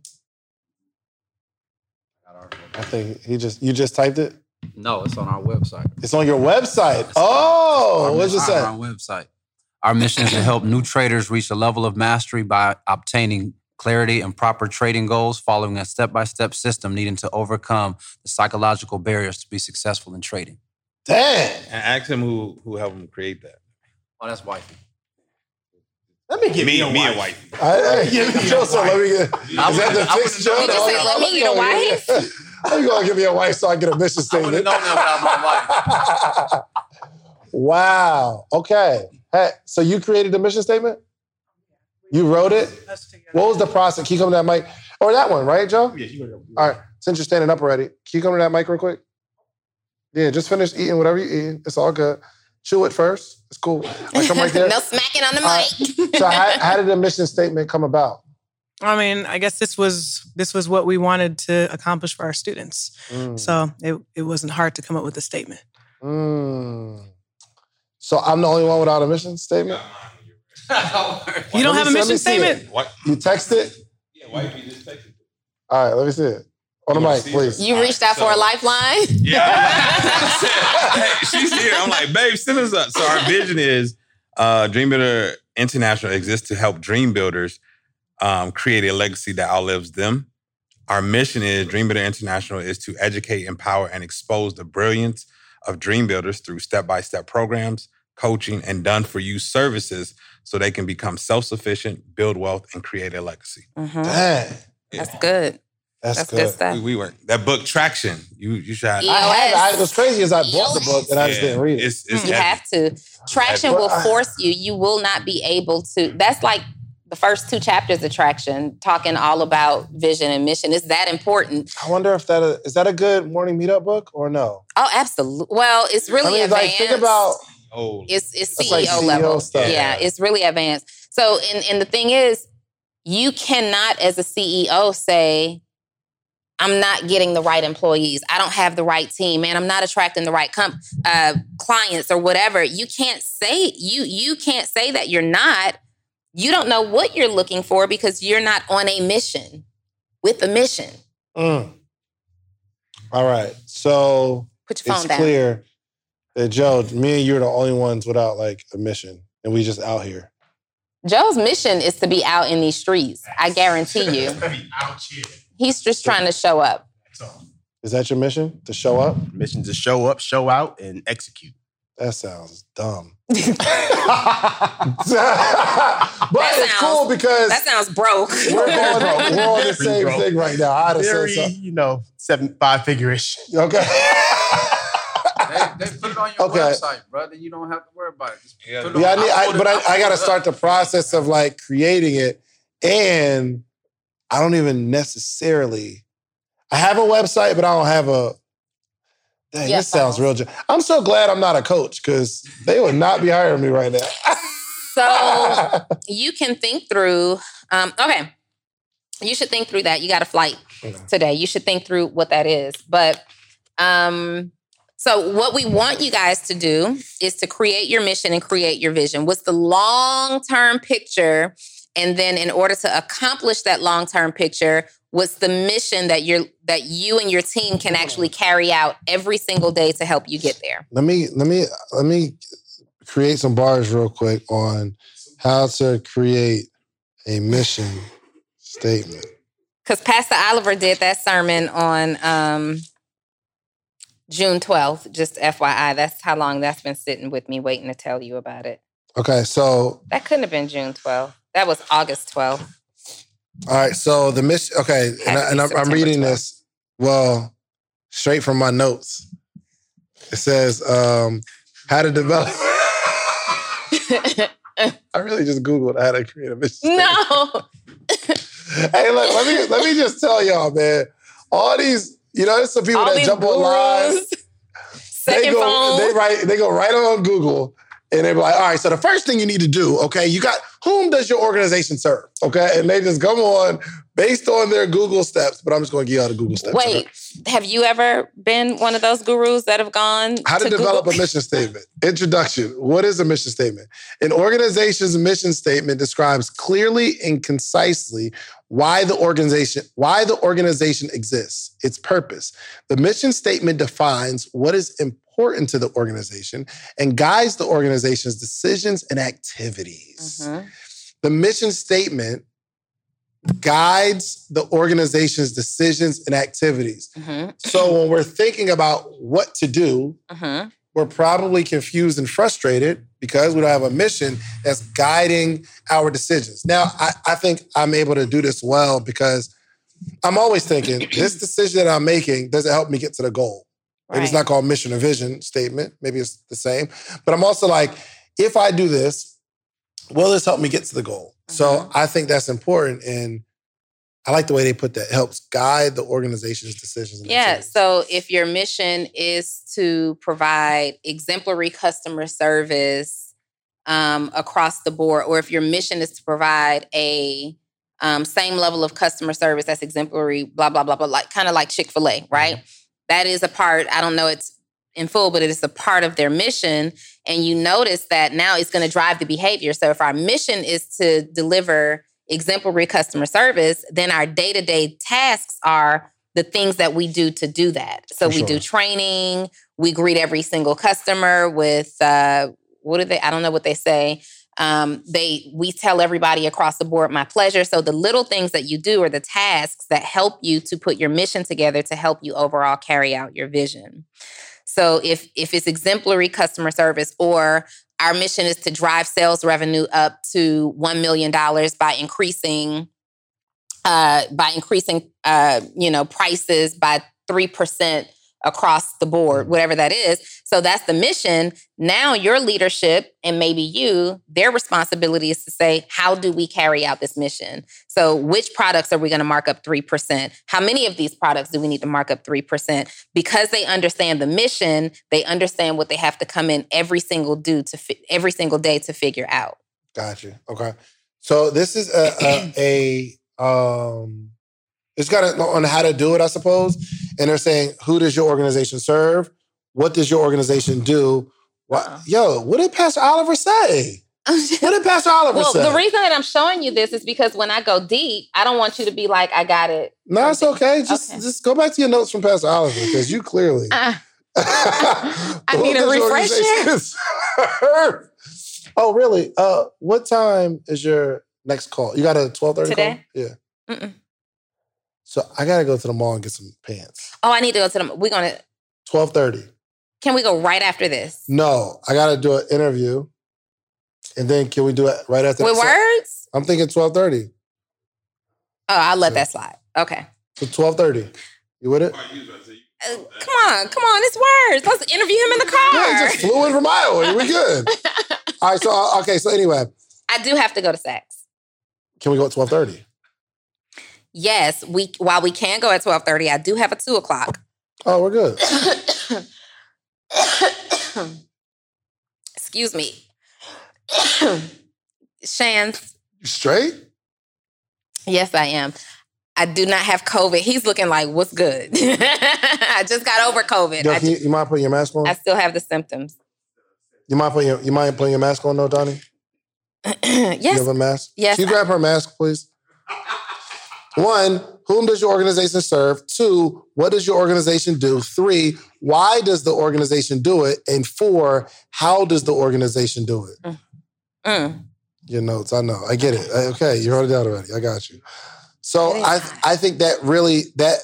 I think he just you just typed it. No, it's on our website. It's on your website. Oh, what's it mission- say? Our website. Our mission is to help new traders reach a level of mastery by obtaining clarity and proper trading goals, following a step-by-step system needing to overcome the psychological barriers to be successful in trading. Damn. And ask him who who helped him create that. Oh, that's wifey. Let me get Me, me, a wife. wife. I, I, give me Joseph, let me get. Is that the would've- I fixed would've joke? known that. Let me get a wife? How you gonna give me a wife so I get a mission I wouldn't statement? have known that without my wife. wow. Okay. Hey, so you created the mission statement? You wrote it? What was the process? Can you come to that mic? Or that one, right, Joe? Yeah. All right. Since you're standing up already, can you come to that mic real quick? Yeah, just finish eating whatever you're eating. It's all good. Chew it first. It's cool. Like, come right there. no smacking on the All mic. So how, how did the mission statement come about? I mean, I guess this was this was what we wanted to accomplish for our students. Mm. So it, it wasn't hard to come up with a statement. Mm. So I'm the only one without a mission statement? You don't have a see- let me mission statement? What? You text it? Yeah, wife, you just texted. All right, let me see it. On the mic, please. You reached out for a lifeline. Yeah. hey, she's here. I'm like, babe, send us up. So our vision is uh, Dream Builder International exists to help dream builders um, create a legacy that outlives them. Our mission is Dream Builder International is to educate, empower, and expose the brilliance of dream builders through step-by-step programs, coaching, and done-for-you services so they can become self-sufficient, build wealth, and create a legacy. Mhm. Dang. That's good. That's, That's good. good stuff. We, we work. That book, Traction, you you should have. Yeah. I had, I, what's crazy is I bought the book and I just Yeah, didn't read it. It's, it's You heavy. have to. Traction will force you. You will not be able to. That's like the first two chapters of Traction, talking all about vision and mission. It's that important. I wonder if that is, is that a good morning meetup book or no? Oh, absolutely. Well, it's really I mean, advanced. like think about Oh, it's it's That's CEO like CEO level. stuff. Yeah, it's really advanced. So, and and the thing is, you cannot, as a CEO, say, "I'm not getting the right employees. I don't have the right team, man. I'm not attracting the right comp- uh, clients or whatever." You can't say you you can't say that you're not. You don't know what you're looking for because you're not on a mission with a mission. Mm. All right. So Put your phone it's down. clear that Joe, me and you are the only ones without like a mission. And we just out here. Joe's mission is to be out in these streets. I guarantee you. He's just trying to show up. Is that your mission? To show up? Mission to show up, show out, and execute. That sounds dumb. but it's sounds- cool because That sounds broke. we're, going, we're on the Pretty same broke. thing right now. I'd have said Very, something. you know, seven, five figure ish. Okay. They, they put it on your Okay. website, brother. You don't have to worry about it. Just Yeah. put it yeah, I on- need, I'll I, but I, I'll I got to start the process of like creating it. And I don't even necessarily, I have a website, but I don't have a. Dang, yeah, this fine. sounds real. I'm so glad I'm not a coach because they would not be hiring me right now. So you can think through. Um, okay, you should think through that. You got a flight Okay. today. You should think through what that is. But um, so what we want you guys to do is to create your mission and create your vision. What's the long term picture? And then, in order to accomplish that long term picture, what's the mission that you're that you and your team can actually carry out every single day to help you get there? let me let me let me create some bars real quick on how to create a mission statement. Because Pastor Oliver did that sermon on um, June 12th, just FYI. That's how long that's been sitting with me waiting to tell you about it. Okay, so That couldn't have been June 12th. That was August 12th. all right, so the mission. Okay, and, I, I'm reading 12th. this well straight from my notes. It says um, how to develop. I really just googled how to create a mission. no. hey, look, let me let me just tell y'all, man. All these, you know, there's some people All that jump online. gurus, They go, phone. they write, they go right on Google And they be like, all right, so the first thing you need to do, okay, you got whom does your organization serve? Okay. And they just come on based on their Google steps, but I'm just gonna give y'all the Google steps. okay? Wait, have you ever been one of those gurus that have gone How to, develop Google? a mission statement. Introduction. What is a mission statement? An organization's mission statement describes clearly and concisely why the organization why the organization exists, its purpose. The mission statement defines what is important to the organization and guides the organization's decisions and activities. Mhm. The mission statement guides the organization's decisions and activities. Mhm. So when we're thinking about what to do, Mhm. we're probably confused and frustrated because we don't have a mission that's guiding our decisions. Now, I, I think I'm able to do this well because I'm always thinking this decision that I'm making does it help me get to the goal? Maybe it's not called mission or vision statement. Maybe it's the same. But I'm also like, if I do this, will this help me get to the goal? So Mhm. I think that's important. And I like the way they put that. It helps guide the organization's decisions. And Yeah. So if your mission is to provide exemplary customer service um, across the board, or if your mission is to provide a um, same level of customer service that's exemplary, blah, blah, blah, blah, like kind of like Chick fil A, right? That is a part, I don't know it's in full, but it is a part of their mission. And you notice that now it's going to drive the behavior. So if our mission is to deliver exemplary customer service, then our day to day tasks are the things that we do to do that. So we do training, we greet every single customer with, uh, what do they, I don't know what they say. Um, they we tell everybody across the board my pleasure. So the little things that you do are the tasks that help you to put your mission together to help you overall carry out your vision. So if if it's exemplary customer service or our mission is to drive sales revenue up to $1 million by increasing uh, by increasing uh, you know prices by 3% across the board whatever that is. So that's the mission. Now your leadership and maybe you their responsibility is to say how do we carry out this mission? So which products are we going to mark up 3% how many of these products do we need to mark up 3% because they understand the mission they understand what they have to come in every single do to fi- every single day to figure out. Gotcha. Okay. So this is a a, a um it's got a, on how to do it, I suppose. And they're saying, who does your organization serve? What does your organization do? What, yo, what did Pastor Oliver say? What did Pastor Oliver say? Well, say? the reason that I'm showing you this is because when I go deep, I don't want you to be like, I got it. no, it's okay. Just Okay. just go back to your notes from Pastor Oliver because you clearly. Ah, I need a refresher. oh, really? Uh, what time is your next call? You got a twelve thirty call? Yeah. Mm-mm. So I gotta go to the mall and get some pants. oh, I need to go to the. We're gonna. Twelve thirty. Can we go right after this No, I gotta do an interview, and then can we do it right after? with so- words? I'm thinking twelve thirty. Oh, I'll let So- that slide. Okay. So twelve thirty. You with it? Uh, come on, come on, it's words. Let's interview him in the car. he just flew in from Iowa. We good. All right. So uh, okay. So anyway, I do have to go to sex. can we go at twelve thirty? Yes, we while we can go at twelve thirty, I do have a two o'clock. Oh, we're good. Excuse me. Shands, You straight? yes, I am. I do not have COVID. He's looking like, what's good? I just got over COVID. Yo, I, you, you mind putting your mask on? I still have the symptoms. You mind putting your you mind putting your mask on though, Donnie? Yes. You have a mask? Yes. Can you grab her mask, please? One, whom does your organization serve? Two, what does your organization do? Three, why does the organization do it? And four, how does the organization do it? Mm. Your notes, I know. I get it. Uh, Okay, you wrote it down already. I got you. So I. I think that really that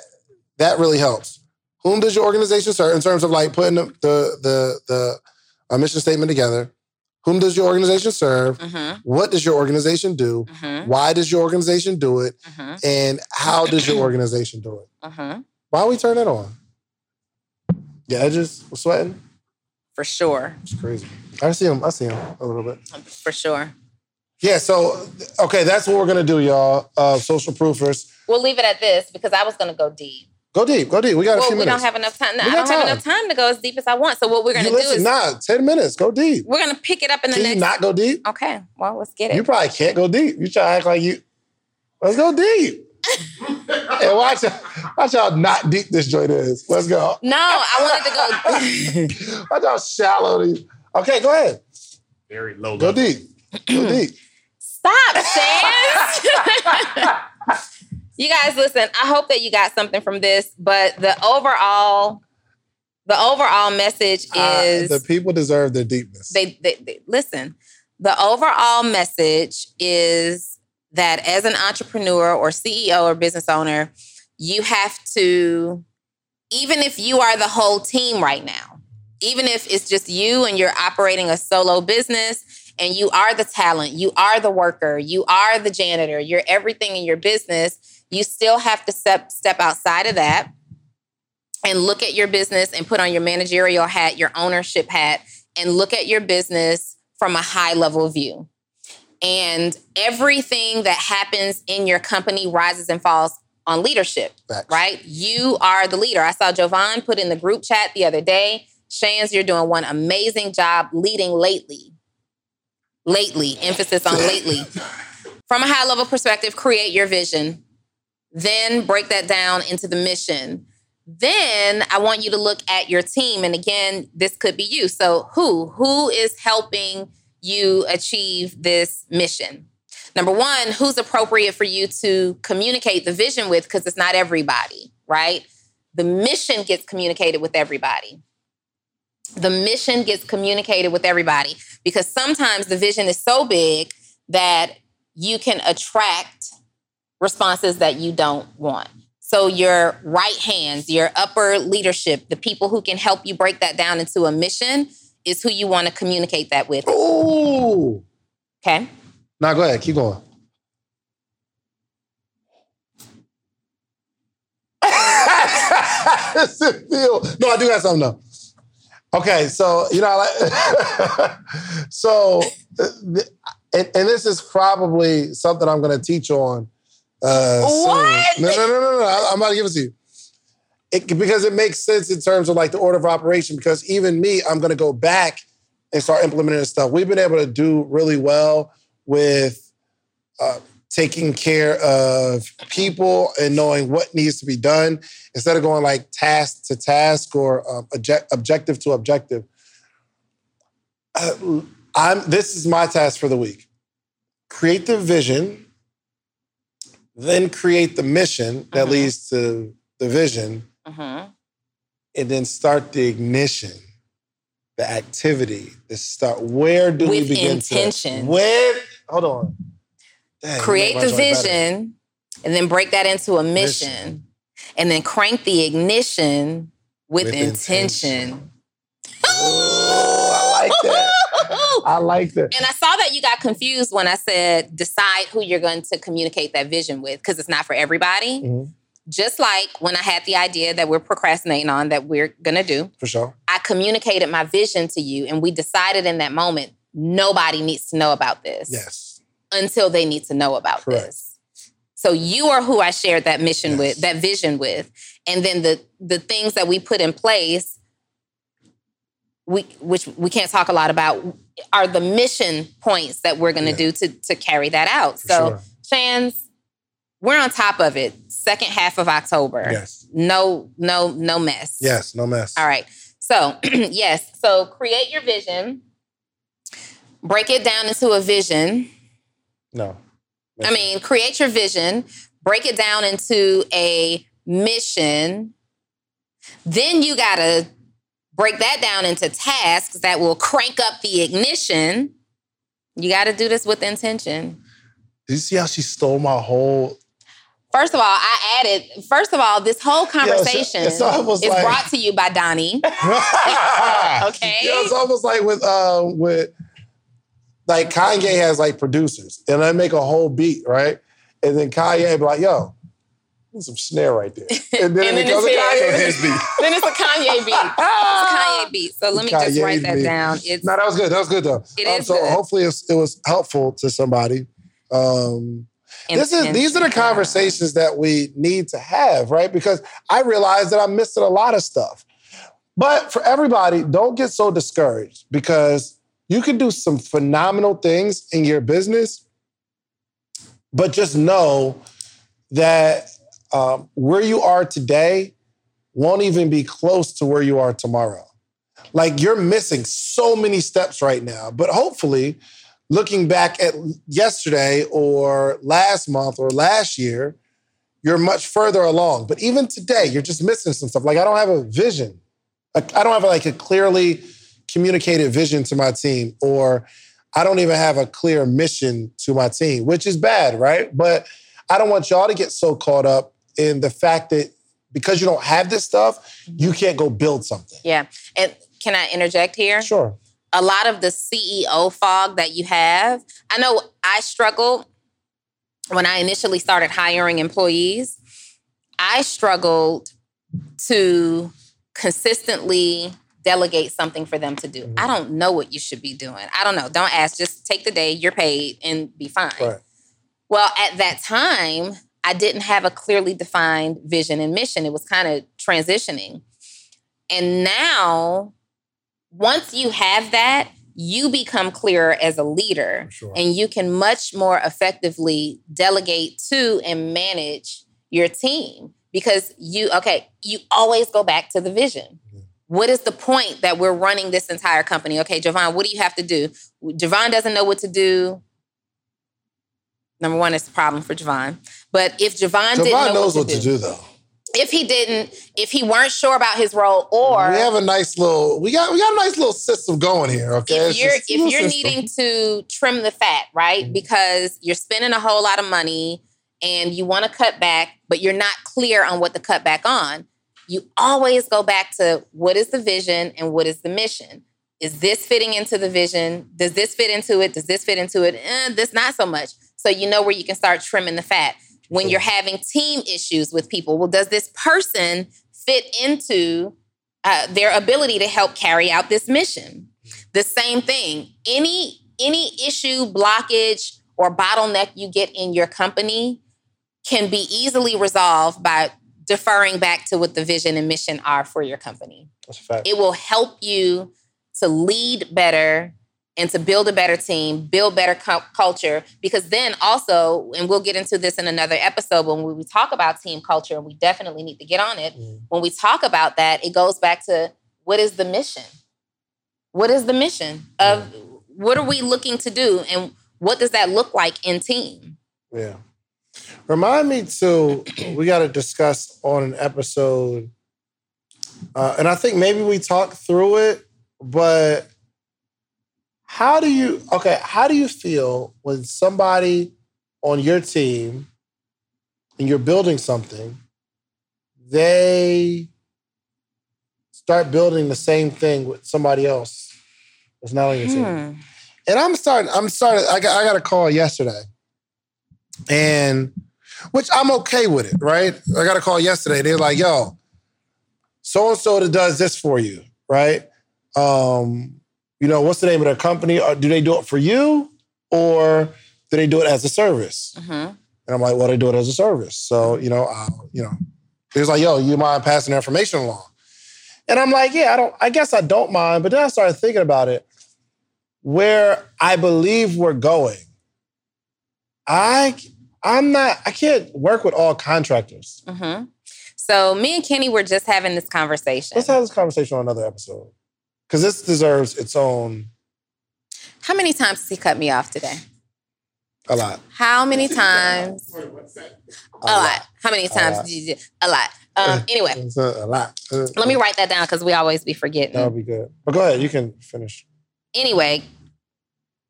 that really helps. Whom does your organization serve in terms of like putting the the the, the a mission statement together? Whom does your organization serve? Mm-hmm. What does your organization do? Mm-hmm. Why does your organization do it? Mm-hmm. And how does your organization do it? Mm-hmm. Why we turn that on? The edges were sweating. For sure. It's crazy. I see him. I see him a little bit. For sure. Yeah. So okay, that's what we're gonna do, y'all. Uh, social proofers. We'll leave it at this because I was going to go deep. Go deep. Go deep. We got a Well, few we minutes. don't have enough time. No, We I don't have enough time to go as deep as I want. So what we're gonna you do listen, is nah, 10 minutes. Go deep. we're gonna pick it up in the Can next. you not go deep? Okay, well, let's get it. You probably can't go deep. You try to act like you. Let's go deep. and watch, watch how not deep this joint is. Let's go. no, I wanted to go. Watch how shallow these. Okay, go ahead. Very low Go level. deep. Go deep. Stop, Sans. you guys, listen. I hope that you got something from this, but the overall, the overall message Uh, is the people deserve their deepness. they, they, they listen. The overall message is that as an entrepreneur or CEO or business owner, you have to, even if you are the whole team right now, even if it's just you and you're operating a solo business and you are the talent, you are the worker, you are the janitor, you're everything in your business, you still have to step step outside of that and look at your business and put on your managerial hat, your ownership hat, and look at your business from a high level view. And everything that happens in your company rises and falls on leadership, Facts. right? You are the leader. I saw Jovan put in the group chat the other day. Shands, you're doing one amazing job leading lately. Lately, emphasis on lately. From a high level perspective, create your vision, then break that down into the mission. Then I want you to look at your team. And again, this could be you. So, who? Who is helping you achieve this mission? Number one, who's appropriate for you to communicate the vision with? Because it's not everybody, right? The mission gets communicated with everybody. The mission gets communicated with everybody because sometimes the vision is so big that you can attract responses that you don't want. So, your right hands, your upper leadership, the people who can help you break that down into a mission is who you want to communicate that with. Ooh. Okay. Now go ahead. Keep going. It's a feel. No, I do have something though. Okay, so you know, like, so, uh, and, and this is probably something I'm going to teach on. Uh. What? No, no, no, no, no. I- I'm about to give it to you. It, because it makes sense in terms of like the order of operation. Because even me, I'm going to go back and start implementing this stuff. We've been able to do really well with uh, taking care of people and knowing what needs to be done instead of going like task to task or um, object, objective to objective. Uh, I'm. This is my task for the week. Create the vision, then create the mission that Mhm. leads to the vision, Mm-hmm. and then start the ignition, the activity, the start. Where do we With begin intention. to? Where? Hold on. Dang, Create the vision and then break that into a mission, Mission. and then crank the ignition with, With intention. Ooh, I like that. I like that. And I saw that you got confused when I said decide who you're going to communicate that vision with because it's not for everybody. Mhm. Just like when I had the idea that we're procrastinating on that we're going to do, For sure. I communicated my vision to you and we decided in that moment nobody needs to know about this Yes. until they need to know about Correct. this. So you are who I shared that mission Yes. with, that vision with. And then the the things that we put in place we which we can't talk a lot about are the mission points that we're going to Yeah. do to to carry that out. For so sure. We're on top of it. Second half of October. Yes. No no no mess. Yes. No mess. All right. So, yes. So, create your vision, break it down into a vision. No. I mean, create your vision, break it down into a mission. Then you got to break that down into tasks that will crank up the ignition. You got to do this with intention. Did you see how she stole my whole? First of all, I added, first of all, this whole conversation it's almost is like- brought to you by Donnie. okay. Yeah, it's almost like with uh with like Kanye has like producers, and I make a whole beat, right? And then Kanye be like, "Yo, some snare right there," and then, And then goes it's Kanye's beat. then it's a Kanye beat. It's a Kanye beat. So let me just write that beat. down. It's No, that was good. That was good though. It Um, is so good. hopefully it's, it was helpful to somebody. Um, this is these are the conversations that we need to have, right? Because I realize that I'm missing a lot of stuff. But for everybody, don't get so discouraged because you can do some phenomenal things in your business, but just know that um, where you are today won't even be close to where you are tomorrow. Like you're missing so many steps right now, but hopefully, looking back at yesterday or last month or last year, you're much further along. But even today, you're just missing some stuff. Like I don't have a vision. I don't have like a clearly communicated vision to my team, or I don't even have a clear mission to my team, which is bad, right? But I don't want y'all to get so caught up in the fact that because you don't have this stuff, you can't go build something. Yeah. And can I interject here? Sure. A lot of the CEO fog that you have, I know I struggled when I initially started hiring employees. I struggled to consistently delegate something for them to do. Mm-hmm. I don't know what you should be doing. I don't know. Don't ask. Just take the day, you're paid, and be fine. Right. Well, at that time, I didn't have a clearly defined vision and mission. It was kind of transitioning. And now, once you have that, you become clearer as a leader sure. and you can much more effectively delegate to and manage your team because you, okay, you always go back to the vision. What is the point that we're running this entire company? Okay, Javon, what do you have to do? Javon doesn't know what to do. Number one, it's a problem for Javon. But if Javon, Javon didn't know knows what, to, what do, to do, though. If he didn't, if he weren't sure about his role, or we have a nice little, we got we got a nice little system going here. Okay, if you're if you're system. needing to trim the fat, right, mm-hmm. because you're spending a whole lot of money and you want to cut back, but you're not clear on what to cut back on, you always go back to what is the vision and what is the mission. Is this fitting into the vision? Does this fit into it? Does this fit into it? Eh, this not so much. So you know where you can start trimming the fat. When you're having team issues with people, well, does this person fit into uh, their ability to help carry out this mission? The same thing. Any any issue, blockage, or bottleneck you get in your company can be easily resolved by deferring back to what the vision and mission are for your company. It will help you to lead better and to build a better team, build better cu- culture. Because then also, and we'll get into this in another episode when we talk about team culture, and we definitely need to get on it. Mm. When we talk about that, it goes back to what is the mission? What is the mission of yeah. what are we looking to do, and what does that look like in team? Yeah. Remind me to we got to discuss on an episode, uh, and I think maybe we talked through it, but how do you okay? How do you feel when somebody on your team and you're building something, they start building the same thing with somebody else that's not on your team? Hmm. And I'm starting. I'm starting. I got. I got a call yesterday, and which I'm okay with it. Right? I got a call yesterday. They're like, "Yo, so and so that does this for you." Right? Um, you know, what's the name of their company? Or do they do it for you or do they do it as a service? Mm-hmm. And I'm like, well, they do it as a service. So, you know, I'll, you know, it's like, yo, you mind passing the information along? And I'm like, yeah, I don't, I guess I don't mind. But then I started thinking about it. Where I believe we're going, I, I'm not, I can't work with all contractors. Mm-hmm. So me and Kenny were just having this conversation. Let's have this conversation on another episode because this deserves its own. How many times has he cut me off today? A lot. How many times? A, a lot. lot. How many times did you do? A lot. Um, anyway, a, lot. Let me write that down because we always be forgetting. That would be good. But go ahead, you can finish. Anyway,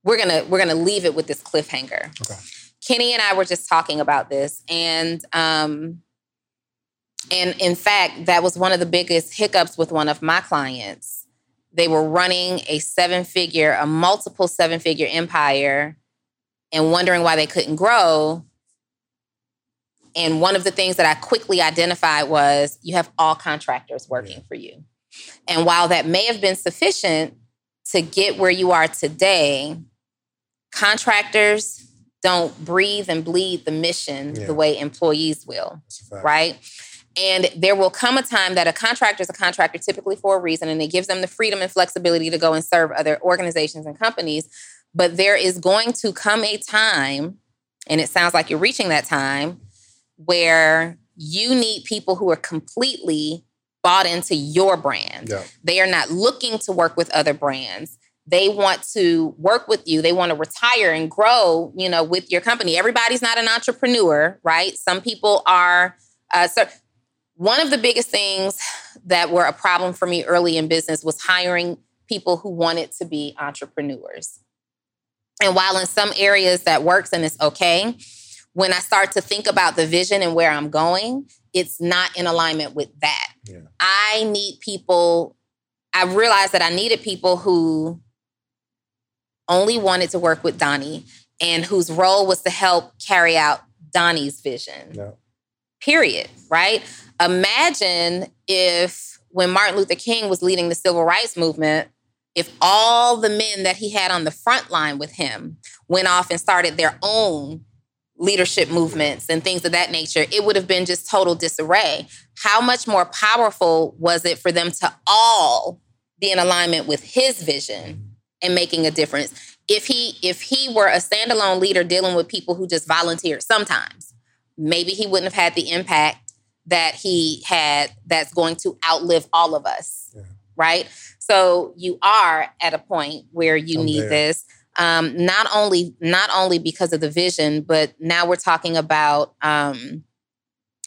we're gonna we're gonna leave it with this cliffhanger. Okay. Kenny and I were just talking about this, and um, and in fact, that was one of the biggest hiccups with one of my clients they were running a seven figure, a multiple seven figure empire and wondering why they couldn't grow. And one of the things that I quickly identified was you have all contractors working yeah. for you. And while that may have been sufficient to get where you are today, contractors don't breathe and bleed the mission Yeah. the way employees will That's a fact. right? And there will come a time that a contractor is a contractor typically for a reason, and it gives them the freedom and flexibility to go and serve other organizations and companies. But there is going to come a time, and it sounds like you're reaching that time, where you need people who are completely bought into your brand. Yeah. They are not looking to work with other brands. They want to work with you. They want to retire and grow, you know, with your company. Everybody's not an entrepreneur, right? Some people are. Uh, so one of the biggest things that were a problem for me early in business was hiring people who wanted to be entrepreneurs. And while in some areas that works and it's okay, when I start to think about the vision and where I'm going, it's not in alignment with that. Yeah. I need people, I realized that I needed people who only wanted to work with Donnie and whose role was to help carry out Donnie's vision. Yeah. Period. Right? Imagine if when Martin Luther King was leading the civil rights movement, if all the men that he had on the front line with him went off and started their own leadership movements and things of that nature, it would have been just total disarray. How much more powerful was it for them to all be in alignment with his vision and making a difference? If he if he were a standalone leader dealing with people who just volunteered sometimes, maybe he wouldn't have had the impact that he had that's going to outlive all of us. Yeah. Right? So you are at a point where you I'm need there. this um, not only not only because of the vision, but now we're talking about um,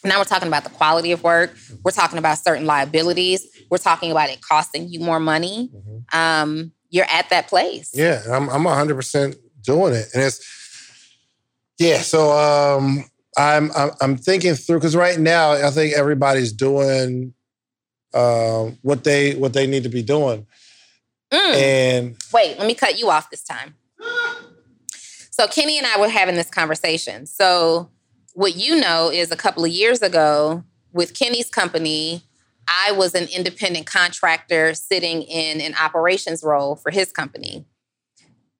now we're talking about the quality of work. We're talking about certain liabilities. We're talking about it costing you more money. Mhm. Um, you're at that place. Yeah, I'm I'm 100 percent doing it, and it's yeah. So um, I'm I'm, I'm thinking through because right now I think everybody's doing um, what they what they need to be doing, Mm. and Wait, let me cut you off this time. So Kenny and I were having this conversation. So what you know is a couple of years ago with Kenny's company, I was an independent contractor sitting in an operations role for his company.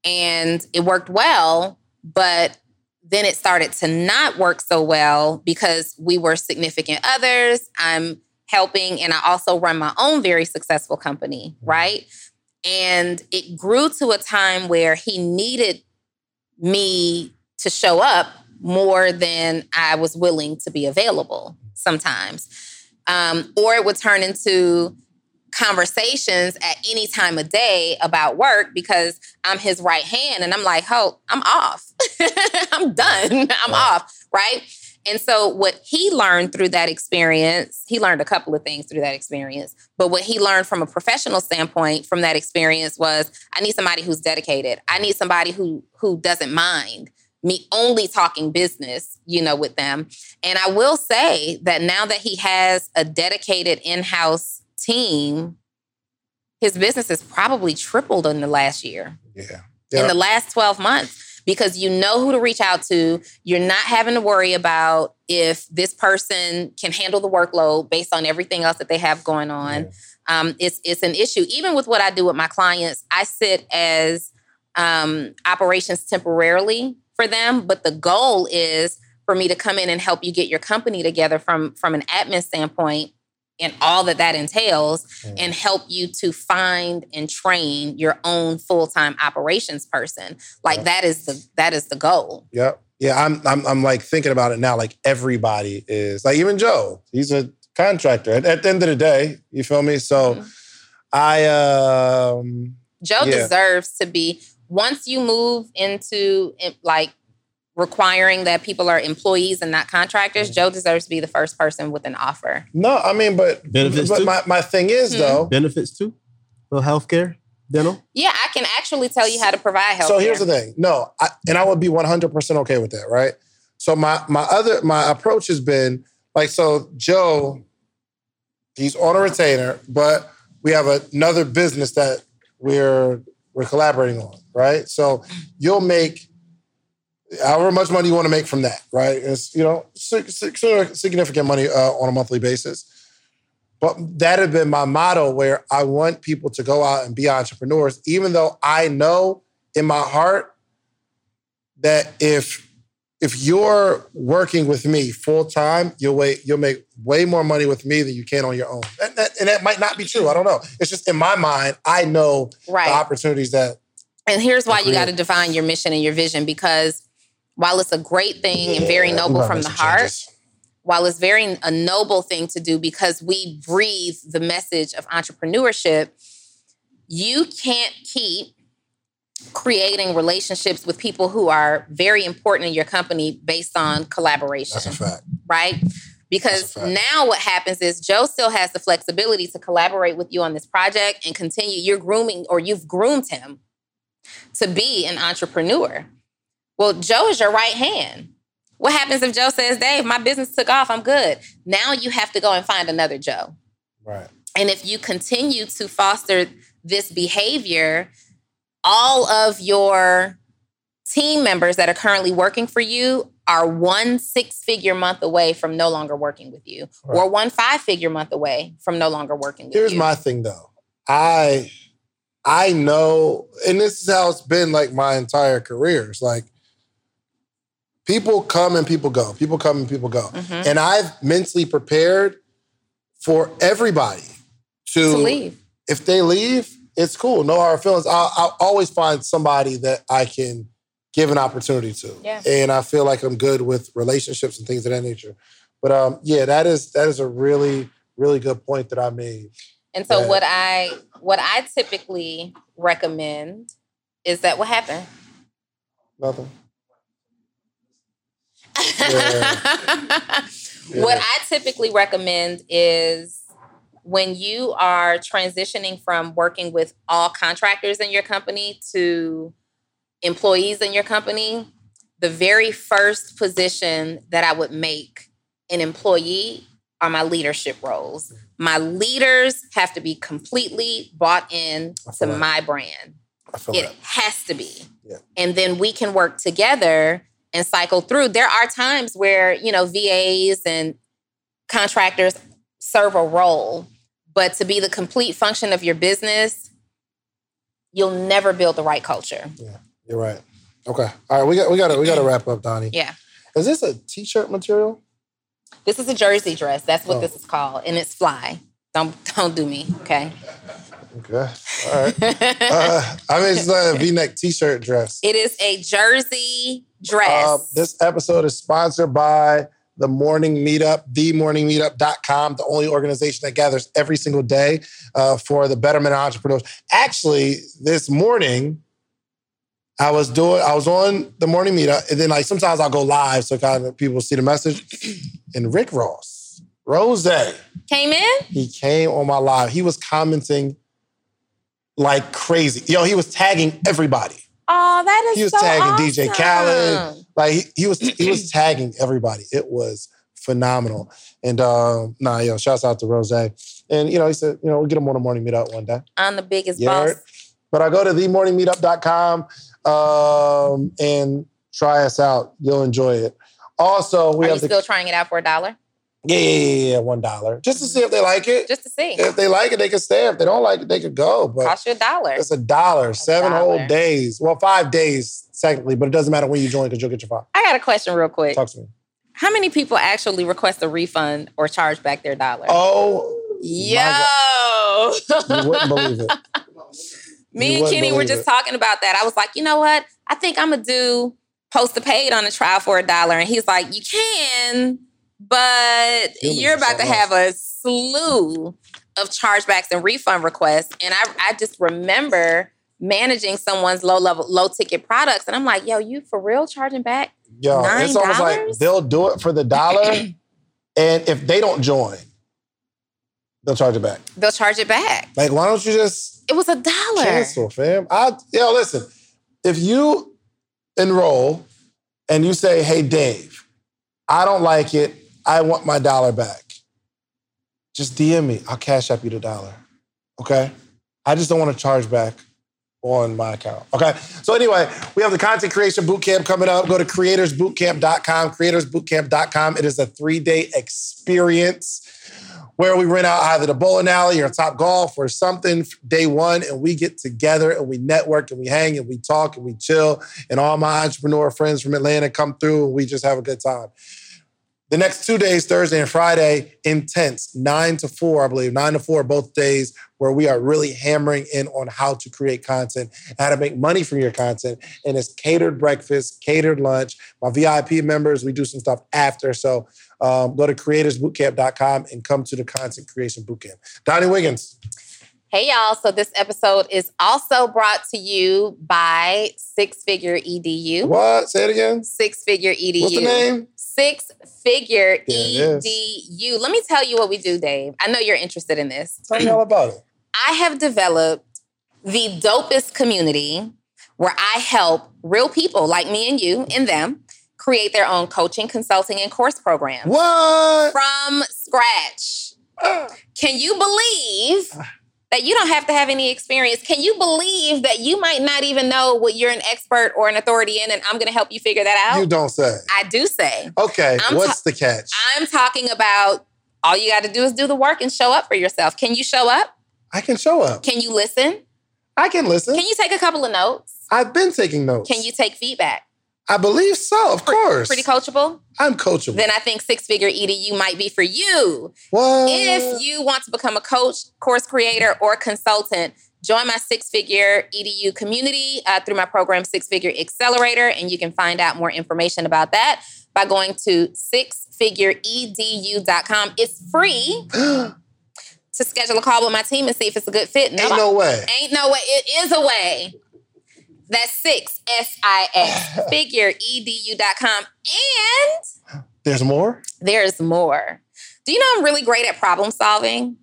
And it worked well, but then it started to not work so well because we were significant others. I'm helping and I also run my own very successful company, right? And it grew to a time where he needed me to show up more than I was willing to be available sometimes. Um, or it would turn into conversations at any time of day about work because I'm his right hand and I'm like, oh, I'm off. I'm done. I'm off. Right. And so, what he learned through that experience, he learned a couple of things through that experience. But what he learned from a professional standpoint from that experience was I need somebody who's dedicated. I need somebody who who doesn't mind me only talking business, you know, with them. And I will say that now that he has a dedicated in-house team, his business has probably tripled in the last year yeah, in the last 12 months because you know who to reach out to. You're not having to worry about if this person can handle the workload based on everything else that they have going on. Um, it's it's an issue. Even with what I do with my clients, I sit as um, operations temporarily for them, but the goal is for me to come in and help you get your company together from from an admin standpoint and all that that entails Mm. and help you to find and train your own full-time operations person like Yeah. that is the that is the goal Yep. Yeah, I'm, I'm I'm like thinking about it now. Like everybody is like even Joe. He's a contractor. At, at the end of the day, you feel me? So Mhm. I um joe Yeah. deserves to be once you move into like requiring that people are employees and not contractors joe deserves to be the first person with an offer no, I mean, but Benefits but too? my, my thing is Mhm. though. Benefits too? For healthcare, dental? yeah i can actually tell you how to provide health. So here's the thing. No, I, and I would be 100% okay with that, right? So my my other my approach has been like so Joe he's on a retainer, but we have another business that we're we're collaborating on, right? So you'll make however much money you want to make from that, right? It's you know sig- sig- significant money uh, on a monthly basis. But that had been my motto where I want people to go out and be entrepreneurs, even though I know in my heart that if if you're working with me full time, you'll wait, you'll make way more money with me than you can on your own. And that, and that might not be true. I don't know. It's just in my mind, I know Right. the opportunities that And here's why you got to define your mission and your vision because while it's a great thing and very noble from the heart, changes. while it's very a noble thing to do because we breathe the message of entrepreneurship, you can't keep creating relationships with people who are very important in your company based on collaboration That's a fact. right? Because That's a fact. now what happens is Joe still has the flexibility to collaborate with you on this project and continue. You're grooming or you've groomed him to be an entrepreneur. Well, Joe is your right hand. What happens if Joe says, Dave, my business took off, I'm good? Now you have to go and find another Joe. Right. And if you continue to foster this behavior, all of your team members that are currently working for you are one six figure month away from no longer working with you, or one five figure month away from no longer working with Here's you. Here's my thing though. I I know, and this is how it's been like my entire career. It's like people come and people go. People come and people go. Mhm. And I've mentally prepared for everybody to, to leave. If they leave, it's cool. No hard feelings. I'll, I'll always find somebody that I can give an opportunity to. Yeah. And I feel like I'm good with relationships and things of that nature. But um, yeah, that is that is a really really good point that I made. And so Yeah. what I what I typically recommend is that what happened? Nothing. What I typically recommend is when you are transitioning from working with all contractors in your company to employees in your company, the very first position that I would make an employee are my leadership roles. My leaders have to be completely bought in to that. my brand. It that. has to be. Yeah. And then we can work together and cycle through. There are times where, you know, VAs and contractors serve a role, but to be the complete function of your business, you'll never build the right culture. Yeah, you're right. Okay. All right. We got we got to we got to wrap up, Donnie. Yeah. Is this a t-shirt material? This is a jersey dress. That's what Oh. this is called. And it's fly. Don't don't do me, okay? Okay. All right. uh, I mean, it's like a V-neck t-shirt dress. it is a jersey dress. Uh, this episode is sponsored by the Morning Meetup, themorningmeetup.com, the only organization that gathers every single day uh, for the betterment of entrepreneurs. Actually, this morning, I was doing, I was on the morning meetup, and then like sometimes I'll go live so kind of people see the message. And Rick Ross, Rose, Came in? he came on my live. He was commenting like crazy. Yo, he was tagging everybody. Oh, that is He was so tagging DJ awesome. Khaled. Like he, he was he was tagging everybody. It was phenomenal. And um, nah, yo, shouts out to Rose. And you know, he said, you know, we'll get him on a morning meetup one day. I'm the biggest You boss. heard? But I go to themorningmeetup.com um, and try us out. You'll enjoy it. Also, we Are you the still trying it out for a dollar? Yeah, yeah, yeah, yeah, one dollar. Just to see if they like it. Just to see. If they like it, they can stay. If they don't like it, they could go. But Cost you a dollar. it's a dollar, seven dollar. whole days. Well, five days technically, but it doesn't matter when you join because you'll get your five. I got a question real quick. Talk to me. How many people actually request a refund or charge back their dollar? Oh, Yo. you wouldn't believe it. Me You and Kenny were just it. talking about that. I was like, you know what? I think I'm gonna do post to paid on a trial for a dollar. And he's like, you can, but you're about to have a slew of chargebacks and refund requests. And I, I just remember managing someone's low level, low ticket products. And I'm like, yo, you for real charging back? Yo, it's almost like they'll do it for the dollar, and if they don't join, they'll charge it back. They'll charge it back. Like, why don't you just It was a dollar. cancel, fam? I yo, listen. If you enroll and you say, "Hey, Dave, I don't like it. I want my dollar back," just DM me. I'll Cash App you the dollar. Okay. I just don't want to charge back on my account. Okay. So anyway, we have the content creation bootcamp coming up. Go to creatorsbootcamp.com, creatorsbootcamp.com. It is a three-day experience where we rent out either the bowling alley or top golf or something day one, and we get together and we network and we hang and we talk and we chill. And all my entrepreneur friends from Atlanta come through and we just have a good time. The next two days, Thursday and Friday, intense, nine to four, I believe, nine to four, both days, where we are really hammering in on how to create content, how to make money from your content. And it's catered breakfast, catered lunch. My VIP members, we do some stuff after. So um, go to creatorsbootcamp.com and come to the content creation bootcamp. Donnie Wiggins. Hey, y'all. So, this episode is also brought to you by Six Figure EDU. What? Say it again. Six Figure EDU. What's the name? Six Figure Yeah, EDU. Let me tell you what we do, Dave. I know you're interested in this. Tell me all about it. I have developed the dopest community where I help real people like me and you and them create their own coaching, consulting, and course programs What? from scratch. Ah. Can you believe ah. That you don't have to have any experience? Can you believe that you might not even know what you're an expert or an authority in, and I'm going to help you figure that out? You don't say. I do say. Okay, I'm what's the catch? I'm talking about all you got to do is do the work and show up for yourself. Can you show up? I can show up. Can you listen? I can listen. Can you take a couple of notes? I've been taking notes. Can you take feedback? I believe so, of course. Pretty coachable? I'm coachable. Then I think Six Figure EDU might be for you. what? If you want to become a coach, course creator, or consultant, join my Six Figure EDU community uh, through my program, Six Figure Accelerator. And you can find out more information about that by going to sixfigureedu.com. It's free to schedule a call with my team and see if it's a good fit. Ain't no way. Ain't no way. It is a way. That's six, S I X, figure edu.com. And There's more? there's more. Do you know I'm really great at problem solving?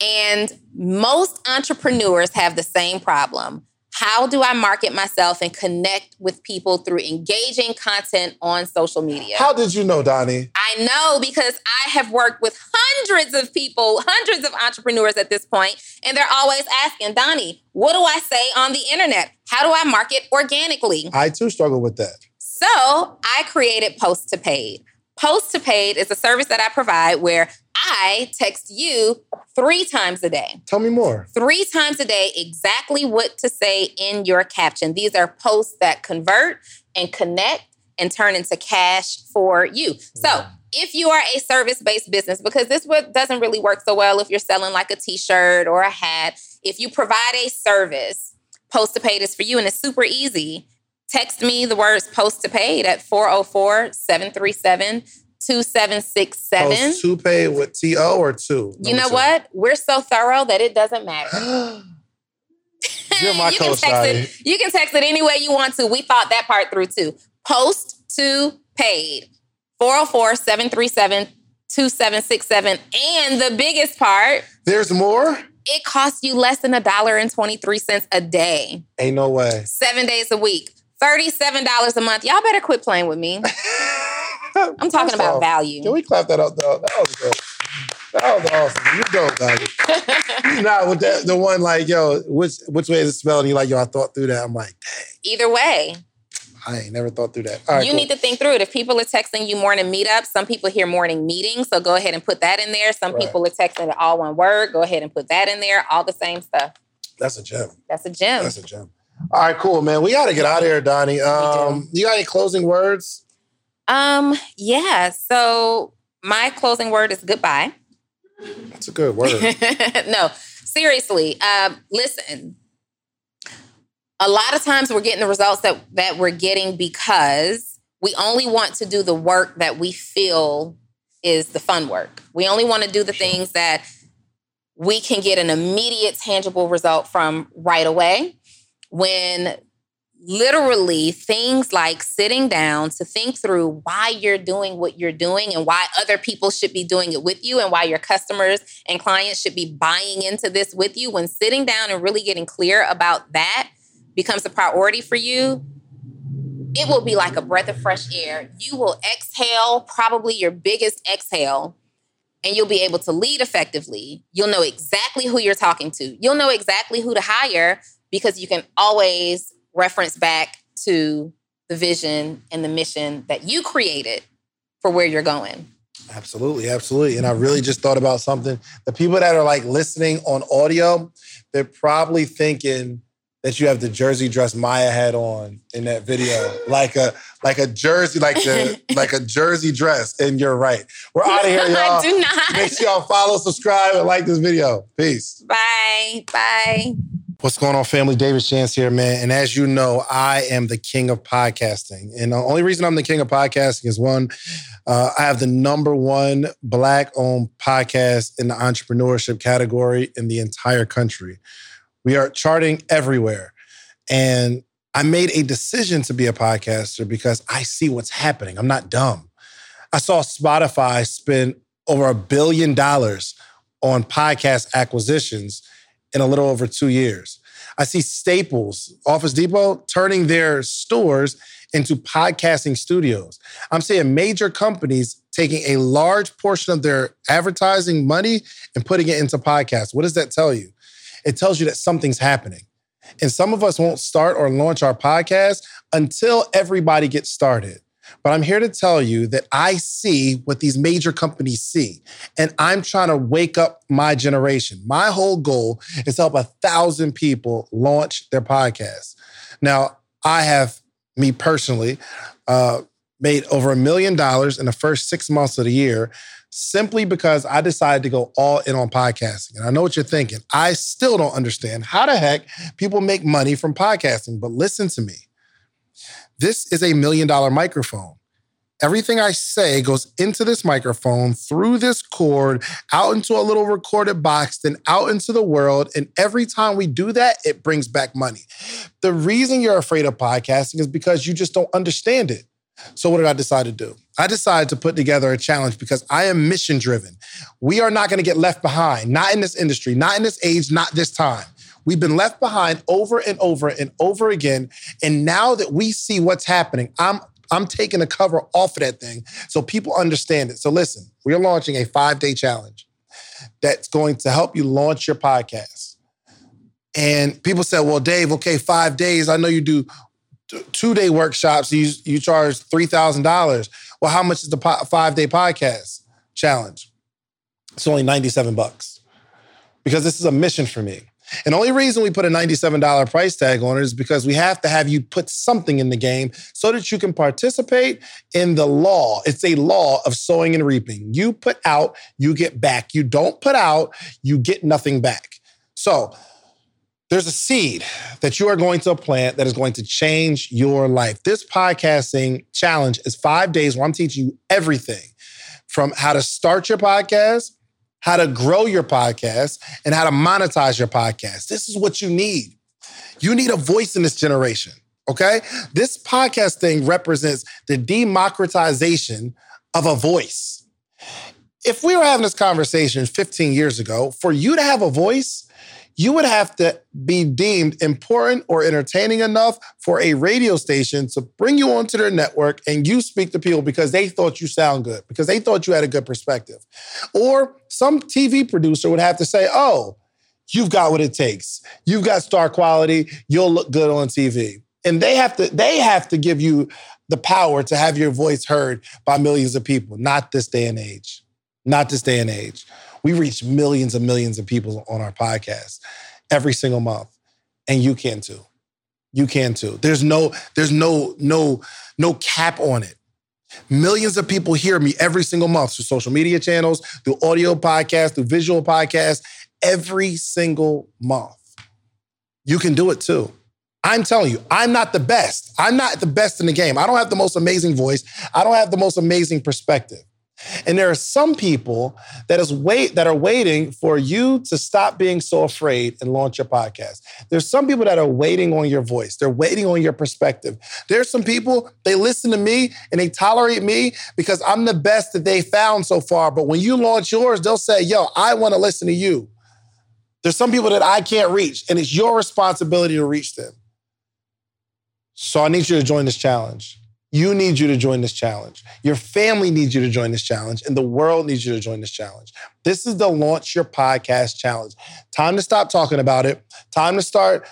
And most entrepreneurs have the same problem. How do I market myself and connect with people through engaging content on social media? How did you know, Donnie? I know because I have worked with hundreds of people, hundreds of entrepreneurs at this point, and they're always asking, Donnie, what do I say on the internet? How do I market organically? I too struggle with that. So I created Post to Paid. Post to Paid is a service that I provide where I text you three times a day. Tell me more. Three times a day, exactly what to say in your caption. These are posts that convert and connect and turn into cash for you. So if you are a service-based business, because this doesn't really work so well if you're selling like a t-shirt or a hat. If you provide a service, post to paid is for you and it's super easy. Text me the words post to paid at 404 737 2767. Post two pay with T-O or two? You know what? We're so thorough that it doesn't matter. You're my you can text it. You can text it any way you want to. We thought that part through too. Post to paid. 404-737-2767. And the biggest part, There's more? it costs you less than a dollar and 23 cents a day. Ain't no way. Seven days a week. $37 a month. Y'all better quit playing with me. I'm talking First about off, value. Can we clap that up though? That was good. That was awesome. You dope, Donnie. you not with that the one like, yo, which which way is it spelled? And you're like, yo, I thought through that. I'm like, dang. Either way, I ain't never thought through that. All right, you cool. need to think through it. If people are texting you morning meetups, some people hear morning meetings, so go ahead and put that in there. Some Right. people are texting it all one word. Go ahead and put that in there. All the same stuff. That's a gem. That's a gem. That's a gem. All right, cool, man. We got to get out of here, Donnie. Um, you got any closing words? Um, yeah. So my closing word is goodbye. That's a good word. no, seriously. Um, listen. A lot of times we're getting the results that that we're getting because we only want to do the work that we feel is the fun work. We only want to do the things that we can get an immediate tangible result from right away when literally things like sitting down to think through why you're doing what you're doing and why other people should be doing it with you and why your customers and clients should be buying into this with you when sitting down and really getting clear about that becomes a priority for you it will be like a breath of fresh air. You will exhale probably your biggest exhale and you'll be able to lead effectively. You'll know exactly who you're talking to. You'll know exactly who to hire because you can always reference back to the vision and the mission that you created for where you're going. Absolutely, absolutely. And I really just thought about something. The people that are like listening on audio, they're probably thinking that you have the jersey dress Maya had on in that video, like a like a jersey, like the like a jersey dress. And you're right. We're out of here, y'all. Do not. Make sure y'all follow, subscribe, and like this video. Peace. Bye. Bye. What's going on, family? David Shands here, man. And as you know, I am the king of podcasting. And the only reason I'm the king of podcasting is one, uh, I have the number one black owned podcast in the entrepreneurship category in the entire country. We are charting everywhere. And I made a decision to be a podcaster because I see what's happening. I'm not dumb. I saw Spotify spend over a billion dollars on podcast acquisitions in a little over two years. I see Staples, Office Depot, turning their stores into podcasting studios. I'm seeing major companies taking a large portion of their advertising money and putting it into podcasts. What does that tell you? It tells you that something's happening. And some of us won't start or launch our podcast until everybody gets started. But I'm here to tell you that I see what these major companies see. And I'm trying to wake up my generation. My whole goal is to help a thousand people launch their podcasts. Now, I have, me personally, uh, made over a million dollars in the first six months of the year simply because I decided to go all in on podcasting. And I know what you're thinking. I still don't understand how the heck people make money from podcasting, but listen to me. This is a million dollar microphone. Everything I say goes into this microphone, through this cord, out into a little recorded box, then out into the world. And every time we do that, it brings back money. The reason you're afraid of podcasting is because you just don't understand it. So, what did I decide to do? I decided to put together a challenge because I am mission driven. We are not going to get left behind, not in this industry, not in this age, not this time. We've been left behind over and over and over again. And now that we see what's happening, I'm I'm taking the cover off of that thing so people understand it. So listen, we are launching a five day challenge that's going to help you launch your podcast. And people said, well, Dave, okay, five days. I know you do two day workshops. You, you charge $3,000. Well, how much is the po- five day podcast challenge? It's only 97 bucks because this is a mission for me. And the only reason we put a $97 price tag on it is because we have to have you put something in the game so that you can participate in the law. It's a law of sowing and reaping. You put out, you get back. You don't put out, you get nothing back. So, there's a seed that you are going to plant that is going to change your life. This podcasting challenge is five days where I'm teaching you everything from how to start your podcast, how to grow your podcast, and how to monetize your podcast. This is what you need. You need a voice in this generation, okay? This podcast thing represents the democratization of a voice. If we were having this conversation 15 years ago, for you to have a voice, you would have to be deemed important or entertaining enough for a radio station to bring you onto their network and you speak to people because they thought you sound good, because they thought you had a good perspective. Or some TV producer would have to say, oh, you've got what it takes. You've got star quality. You'll look good on TV. And they have to, they have to give you the power to have your voice heard by millions of people, not this day and age. Not this day and age. We reach millions and millions of people on our podcast every single month. And you can too. You can too. There's no, there's no, no, no cap on it. Millions of people hear me every single month through social media channels, through audio podcasts, through visual podcasts, every single month. You can do it too. I'm telling you, I'm not the best. I'm not the best in the game. I don't have the most amazing voice. I don't have the most amazing perspective. And there are some people that is wait that are waiting for you to stop being so afraid and launch your podcast. There's some people that are waiting on your voice. They're waiting on your perspective. There's some people they listen to me and they tolerate me because I'm the best that they found so far. But when you launch yours, they'll say, "Yo, I want to listen to you." There's some people that I can't reach, and it's your responsibility to reach them. So I need you to join this challenge. You need you to join this challenge. Your family needs you to join this challenge, and the world needs you to join this challenge. This is the Launch Your Podcast Challenge. Time to stop talking about it. Time to start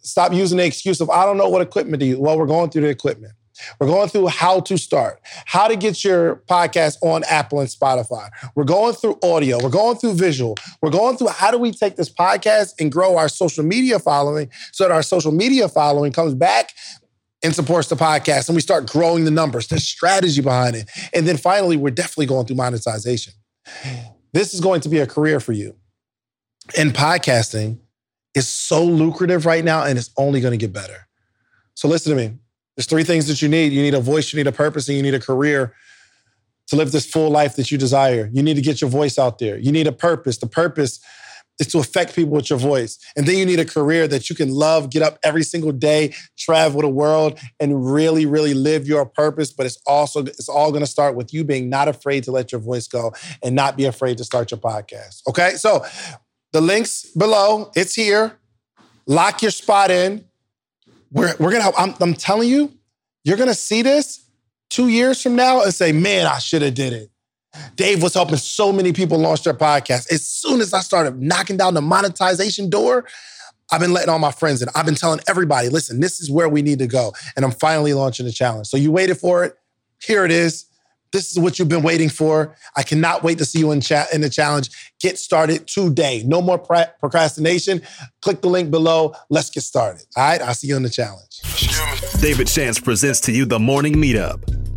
stop using the excuse of, I don't know what equipment to use. Well, we're going through the equipment. We're going through how to start, how to get your podcast on Apple and Spotify. We're going through audio. We're going through visual. We're going through how do we take this podcast and grow our social media following so that our social media following comes back and supports the podcast and we start growing the numbers, the strategy behind it. And then finally, we're definitely going through monetization. This is going to be a career for you. And podcasting is so lucrative right now and it's only going to get better. So listen to me. There's three things that you need. You need a voice, you need a purpose, and you need a career to live this full life that you desire. You need to get your voice out there. You need a purpose. The purpose is to affect people with your voice. And then you need a career that you can love, get up every single day, travel the world, and really, really live your purpose. But it's also, it's all gonna start with you being not afraid to let your voice go and not be afraid to start your podcast. Okay. So the links below, it's here. Lock your spot in. We're, we're gonna, I'm, I'm telling you, you're gonna see this two years from now and say, man, I should have did it. Dave was helping so many people launch their podcast. As soon as I started knocking down the monetization door, I've been letting all my friends in. I've been telling everybody, listen, this is where we need to go. And I'm finally launching the challenge. So you waited for it. Here it is. This is what you've been waiting for. I cannot wait to see you in, chat in the challenge. Get started today. No more procrastination. Click the link below. Let's get started. All right. I'll see you in the challenge. David Shands presents to you the morning meetup.